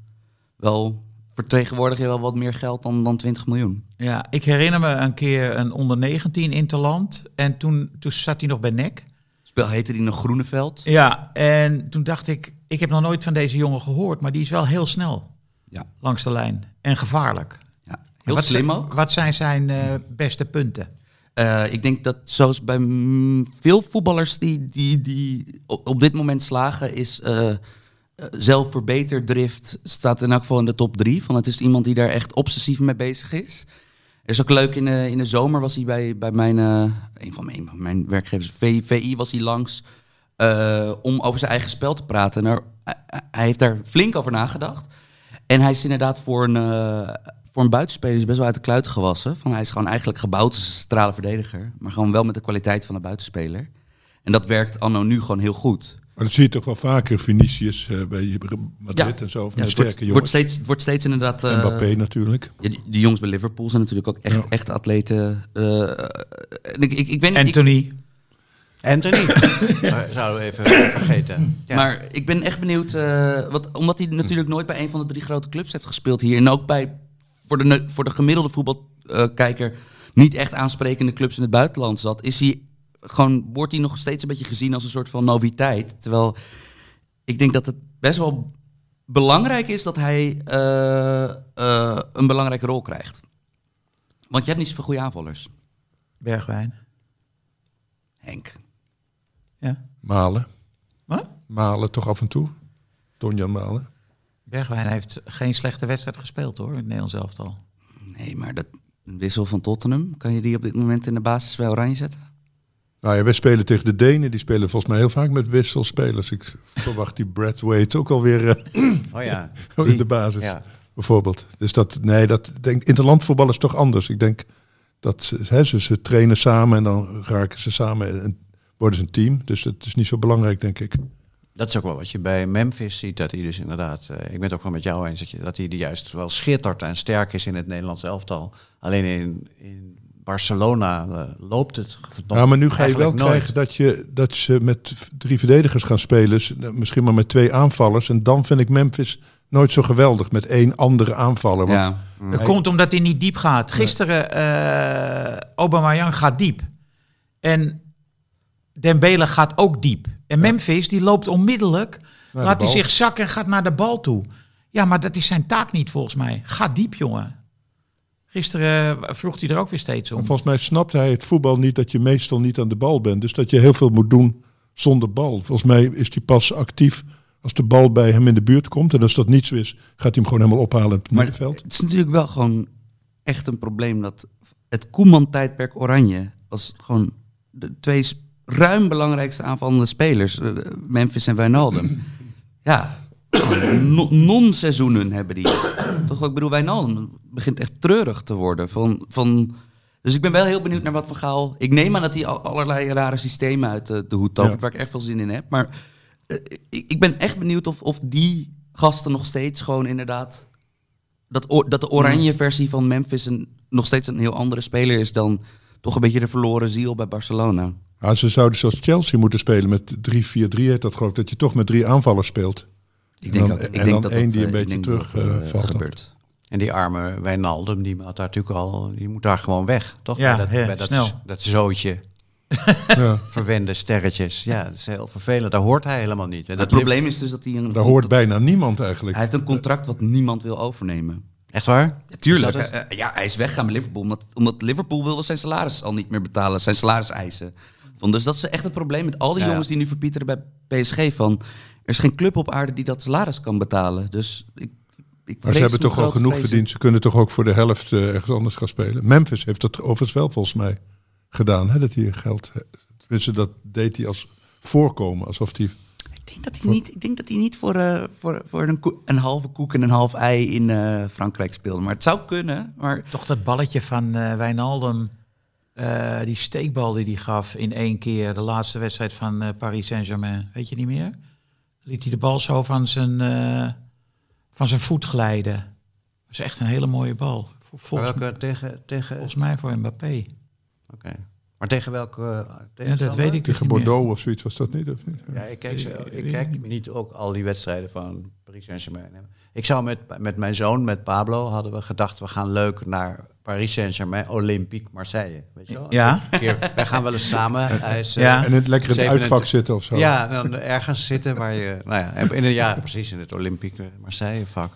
wel. Vertegenwoordig je wel wat meer geld dan, dan 20 miljoen. Ja, ik herinner me een keer een onder 19 interland. En toen, toen zat hij nog bij NEC. Speel heette die nog Groeneveld. Ja, en toen dacht ik, ik heb nog nooit van deze jongen gehoord, maar die is wel heel snel Ja. langs de lijn. En gevaarlijk. Ja, heel wat slim ook. Wat zijn zijn eh, beste punten? Eh, ik denk dat zoals bij veel voetballers die, die, die op, dit moment slagen, is eh, eh, zelfverbeterdrift staat in elk geval in de top drie. Van het is iemand die daar echt obsessief mee bezig is. Er is ook leuk, in de, in de zomer was hij bij, bij mijn, een van mijn, mijn werkgevers, VI, was hij langs eh, om over zijn eigen spel te praten. En er, hij- heeft daar flink over nagedacht. En hij is inderdaad voor een, eh, voor een buitenspeler is best wel uit de kluiten gewassen. Van, hij is gewoon eigenlijk gebouwd als een centrale verdediger. Maar gewoon wel met de kwaliteit van een buitenspeler. En dat werkt anno nu gewoon heel goed. Maar dat zie je toch wel vaker, Vinicius eh, bij Madrid Ja. en zo. Van Ja, wordt, sterke wordt, jongens. steeds, het wordt steeds inderdaad... Mbappé natuurlijk. ja, die, die jongens bij Liverpool zijn natuurlijk ook echt, Ja. echt atleten. eh, en ik, ik, ik niet... ik- Anthony. Anthony. Zou- Zouden we even vergeten. Ja. Maar ik ben echt benieuwd, eh, wat, omdat hij natuurlijk nooit bij een van de drie grote clubs heeft gespeeld hier. En ook bij, voor de, voor de gemiddelde voetbalkijker, niet echt aansprekende clubs in het buitenland zat. Is hij gewoon, wordt hij nog steeds een beetje gezien als een soort van noviteit. Terwijl ik denk dat het best wel belangrijk is dat hij eh, eh, een belangrijke rol krijgt. Want je hebt niet zoveel goede aanvallers, Bergwijn. Henk. Ja. Malen. Wat? Malen toch af en toe. Donjan Malen. Bergwijn heeft geen slechte wedstrijd gespeeld hoor, in het Nederlands elftal. Nee, maar dat een wissel van Tottenham, kan je die op dit moment in de basis bij Oranje zetten? Nou ja, wij spelen tegen de Denen. Die spelen volgens mij heel vaak met wisselspelers. Ik verwacht die Brad Wade ook alweer eh, Oh ja. in de basis. ja. Bijvoorbeeld. Dus dat, nee, dat denk interlandvoetbal is toch anders. Ik denk dat ze, hè, ze, ze trainen samen en dan raken ze samen en worden ze een team. Dus het is niet zo belangrijk, denk ik. Dat is ook wel wat je bij Memphis ziet. Dat hij dus inderdaad, eh, ik ben het ook wel met jou eens, dat, je, dat hij die juist wel schittert en sterk is in het Nederlands elftal. Alleen in, in Barcelona eh, loopt het nog Ja, maar nu ga je wel nooit. krijgen dat, je, dat ze met drie verdedigers gaan spelen. Misschien maar met twee aanvallers. En dan vind ik Memphis nooit zo geweldig met één andere aanvaller. Want Ja. Dat komt omdat hij niet diep gaat. Gisteren, eh Aubameyang gaat diep. En Dembele gaat ook diep. En Memphis, die loopt onmiddellijk. de laat hij zich zakken en gaat naar de bal toe. Ja, maar dat is zijn taak niet volgens mij. Ga diep, jongen. Gisteren eh, vroeg hij er ook weer steeds om. volgens mij snapt hij het voetbal niet dat je meestal niet aan de bal bent. Dus dat je heel veel moet doen zonder bal. Volgens mij is hij pas actief als de bal bij hem in de buurt komt. En als dat niet zo is, gaat hij hem gewoon helemaal ophalen in het Maar middenveld. het is natuurlijk wel gewoon echt een probleem dat het Koeman-tijdperk Oranje als gewoon de twee ruim belangrijkste aanvallende spelers, eh, Memphis en Wijnaldum. ja, non-seizoenen hebben die. Toch, ik bedoel, Wijnaldum begint echt treurig te worden. Van, van, dus ik ben wel heel benieuwd naar wat Van Gaal... Ik neem aan dat hij al- allerlei rare systemen uit de, de hoed tovert, Ja. waar ik echt veel zin in heb. Maar eh, ik, ik ben echt benieuwd of, of die gasten nog steeds gewoon inderdaad dat, dat de oranje versie van Memphis een, nog steeds een heel andere speler is dan toch een beetje de verloren ziel bij Barcelona. Ja, ze zouden zoals Chelsea moeten spelen met 3-4-3 heet dat geloof ik. Dat je toch met drie aanvallers speelt. Ik En dan- ook- ik en dan dat één dat, die een eh, beetje ik denk dat terug, dat, eh, eh. En die arme Wijnaldum, die had daar natuurlijk al, die moet daar gewoon weg, toch? Ja, bij dat, dat, snel. dat zootje, Ja, verwende sterretjes. Ja, dat is heel vervelend. Daar hoort hij helemaal niet. En Het dat probleem is dus dat hij een, daar hoort bijna niemand eigenlijk. hij heeft een contract wat niemand wil overnemen. Echt waar? Ja, tuurlijk. Dat ja, hij is weggaan bij Liverpool omdat, omdat Liverpool wilde zijn salaris al niet meer betalen, zijn salariseisen. Dus dat is echt het probleem met al die Ja. jongens die nu verpieteren bij PSG van. Er is geen club op aarde die dat salaris kan betalen. Dus ik, ik Maar ze hebben toch al genoeg vrezen. verdiend. Ze kunnen toch ook voor de helft eh, ergens anders gaan spelen. Memphis heeft dat overigens wel volgens mij gedaan. Hè, dat hij geld... Tenminste, dat deed hij als voorkomen. Alsof hij... Ik denk dat hij niet, ik denk dat hij niet voor, eh, voor, voor een, een halve koek en een half ei in eh, Frankrijk speelde. Maar het zou kunnen. Maar Toch dat balletje van eh Wijnaldum. Eh, die steekbal die hij gaf in één keer. De laatste wedstrijd van eh, Paris Saint-Germain. Weet je niet meer? Liet hij de bal zo van zijn, eh, van zijn voet glijden. Dat is echt een hele mooie bal. Vol- Volgens, Welke tegen, tegen, volgens mij voor Mbappé. Oké. Maar tegen welke uh, Ja, dat weet ik dus Tegen meer. Bordeaux of zoiets was dat niet? Of niet? Ja, ik kijk, Weet ik ik kijk niet. niet ook al die wedstrijden van Paris Saint-Germain. Ik zou met, met mijn zoon, met Pablo, hadden we gedacht... we gaan leuk naar Paris Saint-Germain, Olympique Marseille. Weet je wel? Ja. Keer, wij gaan wel eens samen. Hij is, eh, Ja. En het lekker in het 27 uitvak zitten of zo. Ja, dan ergens zitten waar je... Nou ja, in een, ja, precies, in het Olympique Marseille vak.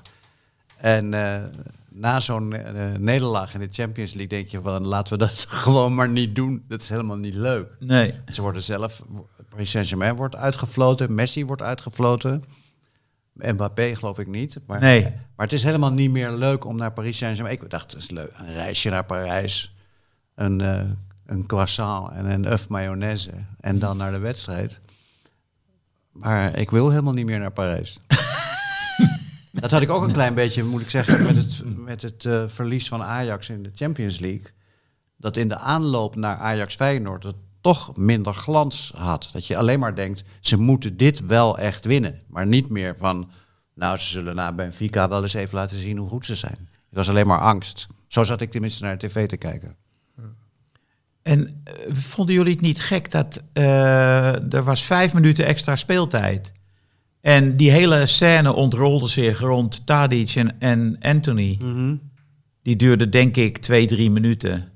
En eh, na zo'n eh, nederlaag in de Champions League denk je van... laten we dat gewoon maar niet doen. Dat is helemaal niet leuk. Nee. Ze worden zelf, Paris Saint-Germain wordt uitgefloten, Messi wordt uitgefloten. Mbappé geloof ik niet. Maar, Nee. maar het is helemaal niet meer leuk om naar Paris Saint-Germain. Ik dacht, het is leuk. Een reisje naar Parijs. Een, eh, een croissant en een œuf mayonaise. En dan naar de wedstrijd. Maar ik wil helemaal niet meer naar Parijs. Dat had ik ook een klein beetje, moet ik zeggen, met het, met het eh, verlies van Ajax in de Champions League. Dat in de aanloop naar Ajax Feyenoord het toch minder glans had. Dat je alleen maar denkt, ze moeten dit wel echt winnen. Maar niet meer van, nou, ze zullen na Benfica wel eens even laten zien hoe goed ze zijn. Het was alleen maar angst. Zo zat ik tenminste naar de tv te kijken. En eh, vonden jullie het niet gek dat eh, er was vijf minuten extra speeltijd? En die hele scène ontrolde zich rond Tadic en, en Anthony. Die duurde denk ik twee, drie minuten.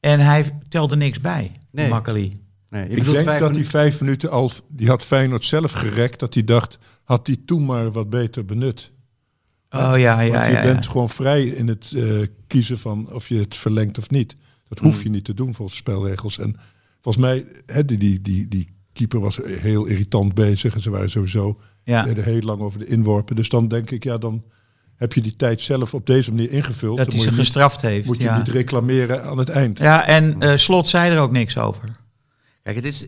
En hij telde niks bij, Nee. Makkeli. Nee, je Ik denk vijf dat die vijf minuten al, die had Feyenoord zelf gerekt, dat hij dacht, had die toen maar wat beter benut. Oh ja, ja, Want ja. je ja. bent gewoon vrij in het eh, kiezen van of je het verlengt of niet. Dat hoef Hmm. je niet te doen volgens spelregels. En volgens mij, hè, die, die, die, die keeper was heel irritant bezig. En ze waren sowieso Ja. deden heel lang over de inworpen. Dus dan denk ik, ja, dan heb je die tijd zelf op deze manier ingevuld. Dat hij moet ze je niet- gestraft heeft. Moet je niet reclameren aan het eind. ja, en eh, Slot zei er ook niks over. Kijk, het is.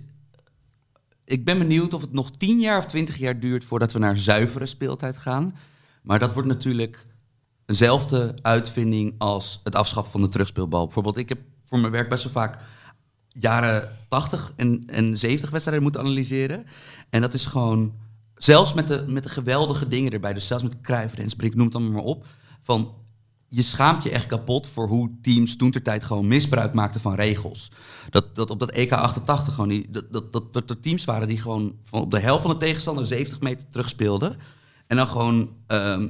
Ik ben benieuwd of het nog 10 jaar of 20 jaar duurt voordat we naar zuivere speeltijd gaan. Maar dat wordt natuurlijk eenzelfde uitvinding als het afschaffen van de terugspeelbal. Bijvoorbeeld, ik heb voor mijn werk best wel vaak jaren 80 en, en 70 wedstrijden moeten analyseren. En dat is gewoon, zelfs met de, met de geweldige dingen erbij, dus zelfs met Cruijff, Rensbrink, noem het allemaal maar op, van je schaamt je echt kapot voor hoe teams toen ter tijd gewoon misbruik maakten van regels. Dat, dat op dat EK 88 gewoon die, dat, dat, dat, er teams waren die gewoon van op de helft van de tegenstander 70 meter terug speelden. En dan gewoon, ehm,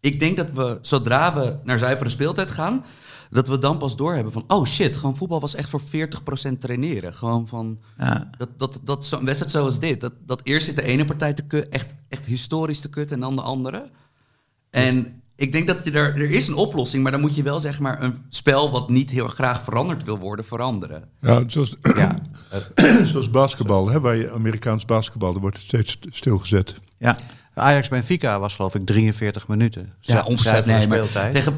ik denk dat we zodra we naar zuivere speeltijd gaan, dat we dan pas doorhebben van, oh shit, gewoon voetbal was echt voor 40% traineren. Gewoon van, Ja. dat, dat, dat zo'n wedstrijd zoals dit, dat, dat eerst zit de ene partij te kut, echt, echt historisch te kut en dan de andere. En ik denk dat je er, er is een oplossing, maar dan moet je wel zeg maar een spel wat niet heel graag veranderd wil worden, veranderen. Ja, zoals, Ja, zoals basketbal, hè, waar je Amerikaans basketbal, daar wordt het steeds st- stilgezet. Ja. Ajax Benfica was geloof ik 43 minuten. Ja, zuivere Nee, maar speeltijd. tegen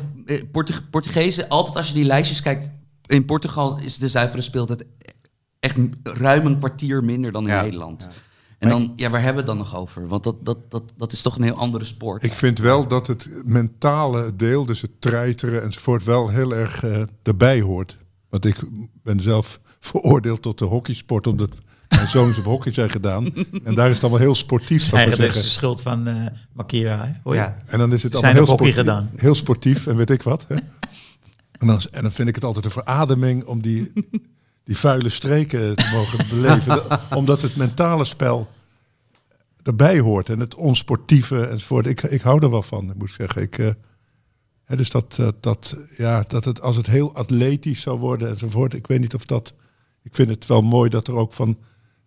Portug- Portugezen, altijd als je die lijstjes kijkt, in Portugal is de zuivere speeltijd echt ruim een kwartier minder dan in Ja, Nederland. En dan, ja, waar hebben we het dan nog over? Want dat, dat, dat, dat is toch een heel andere sport. Ik vind wel dat het mentale deel, dus het treiteren enzovoort, wel heel erg eh, erbij hoort. Want ik ben zelf veroordeeld tot de hockeysport, omdat mijn zoons op hockey zijn gedaan. En daar is het allemaal heel sportief, Eigenlijk is de zeggen. schuld van eh Makira. Hoor? Ja. En dan is het allemaal heel sportief, gedaan. heel sportief en weet ik wat. Hè? En, dan, en dan vind ik het altijd een verademing om die, die vuile streken te mogen beleven. omdat het mentale spel erbij hoort en het onsportieve enzovoort. Ik, ik hou er wel van, moet ik zeggen. Ik, eh, hè, dus dat, dat, dat, ja, dat het, als het heel atletisch zou worden enzovoort. Ik weet niet of dat... Ik vind het wel mooi dat er ook van...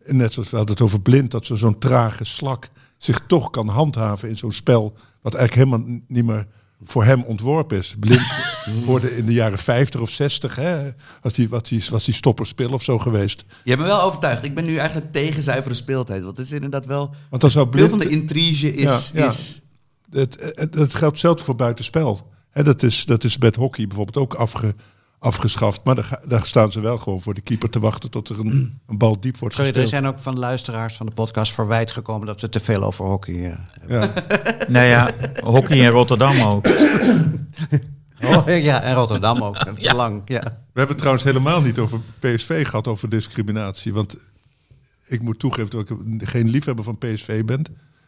Net zoals we hadden het over blind, dat zo- zo'n trage slak zich toch kan handhaven in zo'n spel. Wat eigenlijk helemaal niet meer voor hem ontworpen is. Blind hoorde in de jaren 50 of 60, hè, was die, was die, was die stopperspel of zo geweest. Je hebt me wel overtuigd. Ik ben nu eigenlijk tegen zuivere speeltijd. Want het is inderdaad wel... Want dan zou Veel blind, van de intrige is... Ja, ja. is het, het, het geldt hetzelfde voor buitenspel. Hè, dat, is, dat is met hockey bijvoorbeeld ook afge, afgeschaft. Maar daar, daar staan ze wel gewoon voor de keeper te wachten tot er een, een bal diep wordt Sorry, er zijn ook van luisteraars van de podcast verwijt gekomen dat we te veel over hockey eh, hebben. Ja. Nou ja, hockey in Rotterdam ook. Oh, ja, en Rotterdam ook. ja. Lang, ja. We hebben het trouwens helemaal niet over PSV gehad, over discriminatie. Want ik moet toegeven dat ik geen liefhebber van PSV ben.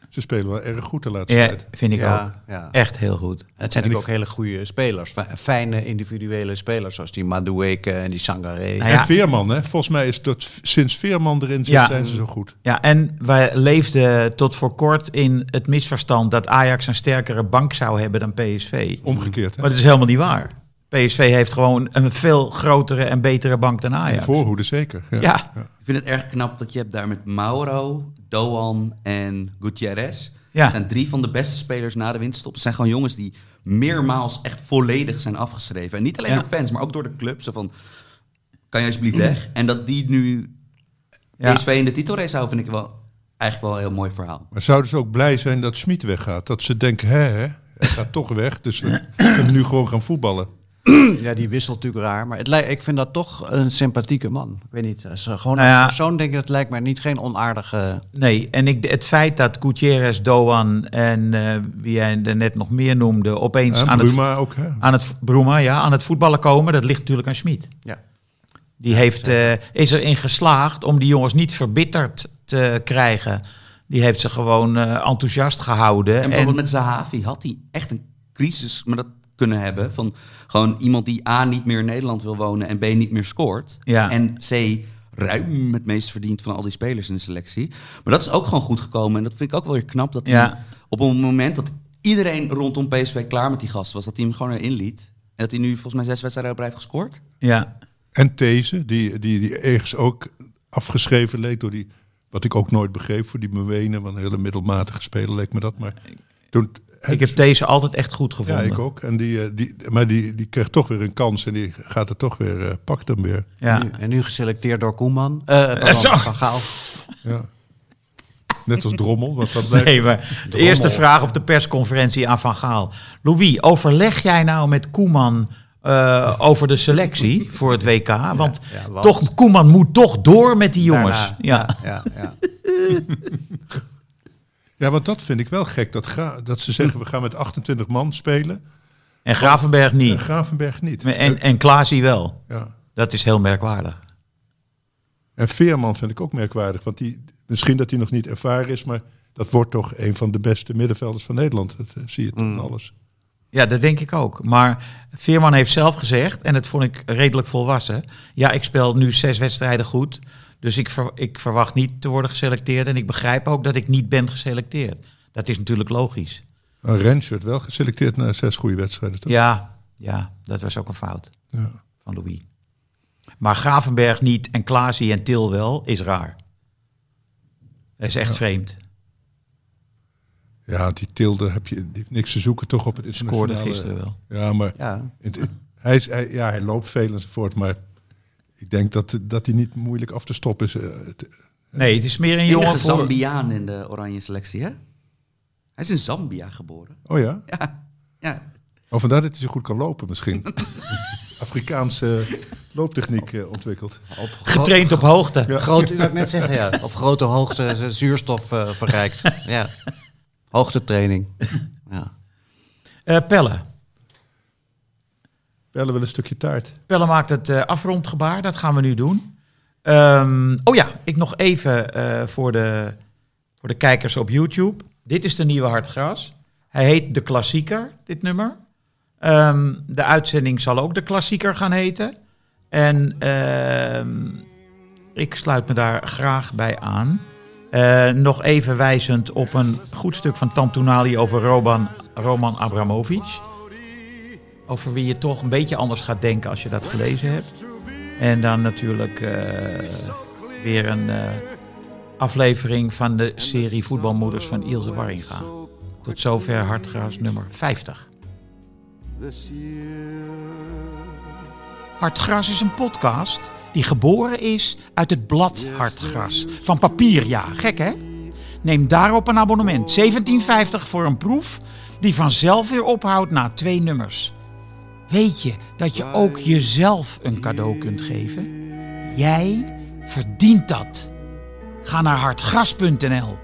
Ze spelen wel erg goed de laatste Ja, tijd. vind ik Ja, ook. ja. Echt heel goed. Het zijn natuurlijk ook hele goede spelers. Fi- Fijne individuele spelers, zoals die Madueke en die Sangaré. Nou ja. En Veerman, hè? volgens mij is dat sinds Veerman erin zit, Ja. zijn ze zo goed. Ja, en wij leefden tot voor kort in het misverstand dat Ajax een sterkere bank zou hebben dan PSV. Omgekeerd. Hè? Maar dat is helemaal niet waar. PSV heeft gewoon een veel grotere en betere bank dan De Ajax. voorhoede zeker. Ja. Ja, Ik vind het erg knap dat je hebt daar met Mauro, Doan en Gutierrez. Ja. Dat zijn drie van de beste spelers na de winterstop. Het zijn gewoon jongens die meermaals echt volledig zijn afgeschreven. En niet alleen Ja. door fans, maar ook door de club. Zo van, kan je alsjeblieft weg? En dat die nu Ja. PSV in de titelrace houden, vind ik wel eigenlijk wel een heel mooi verhaal. Maar zouden ze ook blij zijn dat Schmid weggaat? Dat ze denken, hè, hè, hij gaat toch weg, dus we kunnen nu gewoon gaan voetballen. Ja, die wisselt natuurlijk raar. Maar het lijkt, ik vind dat toch een sympathieke man. Ik weet niet. Als, gewoon Nou ja. als persoon denk ik, dat lijkt mij niet geen onaardige... Nee, en ik, het feit dat Gutierrez, Doan en eh, wie jij er net nog meer noemde, opeens En aan het, Bruma ook, hè? aan, het, Bruma, ja, aan het voetballen komen, dat ligt natuurlijk aan Schmid. Ja. Die heeft, eh, is erin geslaagd om die jongens niet verbitterd te krijgen. Die heeft ze gewoon eh, enthousiast gehouden. En bijvoorbeeld En- met Zahavi had hij echt een crisis maar dat kunnen hebben. Van gewoon iemand die A niet meer in Nederland wil wonen en B niet meer scoort. Ja. En C ruim het meest verdient van al die spelers in de selectie. Maar dat is ook gewoon goed gekomen. En dat vind ik ook wel weer knap. Dat hij Ja. op een moment dat iedereen rondom PSV klaar met die gast was, dat hij hem gewoon erin liet. En dat hij nu volgens mij zes wedstrijden op rij heeft gescoord. ja, En These, die, die, die ergens ook afgeschreven leek door die... Wat ik ook nooit begreep voor die Bewenen, want een hele middelmatige speler leek me dat. Maar toen, ik heb deze altijd echt goed Ja, gevonden. ik ook. En die, eh, die, maar die, die krijgt toch weer een kans en die gaat er toch weer, eh, pakt hem weer. Ja. Nu- en nu geselecteerd door Koeman. Eh. Van Gaal. Ja. Net als Drommel, want dat. Nee, maar de eerste vraag op de persconferentie aan Van Gaal. Louis, overleg jij nou met Koeman eh, over de selectie voor het WK? Want, ja, want- toch, Koeman moet toch door met die jongens. Daarna, ja. ja, ja, want dat vind ik wel gek. Dat, ga, dat ze zeggen, we gaan met 28 man spelen. En Gravenberg En niet. Gravenberg niet. En, en Klaasie wel. ja. Dat is heel merkwaardig. en Veerman vind ik ook merkwaardig. Want die, misschien dat hij nog niet ervaren is, maar dat wordt toch een van de beste middenvelders van Nederland. Dat eh, zie je toch Mm. in alles. Ja, dat denk ik ook. Maar Veerman heeft zelf gezegd, en dat vond ik redelijk volwassen. Ja, ik speel nu zes wedstrijden goed. Dus ik, ver- ik verwacht niet te worden geselecteerd. En ik begrijp ook dat ik niet ben geselecteerd. Dat is natuurlijk logisch. Maar Rens werd wel geselecteerd na zes goede wedstrijden, toch? Ja, ja dat was ook een fout Ja. van Louis. Maar Gravenberg niet en Klaasie en Til wel, is raar. Dat is echt vreemd. Ja, die Tilde heb je die heeft niks te zoeken toch op het Scoorde internationale... gisteren wel. Ja, maar ja. het- het- hij, is, hij, ja, hij loopt veel enzovoort, maar ik denk dat, dat hij niet moeilijk af te stoppen is. Eh, Nee, het is meer een jongen voor... Zambiaan in de oranje selectie, hè? Hij is in Zambia geboren. Oh ja? Ja, ja. Oh, vandaar dat hij zo goed kan lopen misschien. Afrikaanse looptechniek eh, ontwikkeld. Op Getraind op hoogte. Groot, u wou ik net zeggen, ja. Op grote hoogte zuurstof eh, verrijkt. Ja. Hoogtetraining. Ja. Eh, Pelle. Bellen wel een stukje taart. Pelle maakt het eh, afrondgebaar, dat gaan we nu doen. Ehm, oh ja, ik nog even eh, voor, de, voor de kijkers op YouTube. Dit is de nieuwe Hartgras. Hij heet De Klassieker, dit nummer. Ehm, de uitzending zal ook De Klassieker gaan heten. En ehm, ik sluit me daar graag bij aan. Eh, nog even wijzend op een goed stuk van Tantunali over Roman, Roman Abramovic. Over wie je toch een beetje anders gaat denken als je dat gelezen hebt. En dan natuurlijk eh, weer een eh, aflevering van de serie Voetbalmoeders van Ilse Warringa. Tot zover Hartgras nummer 50. this year. Hartgras is een podcast die geboren is uit het blad Hartgras. Van papier, ja. Gek, hè? Neem daarop een abonnement. 17,50 voor een proef die vanzelf weer ophoudt na twee nummers. Weet je dat je ook jezelf een cadeau kunt geven? Jij verdient dat. Ga naar hartgras.nl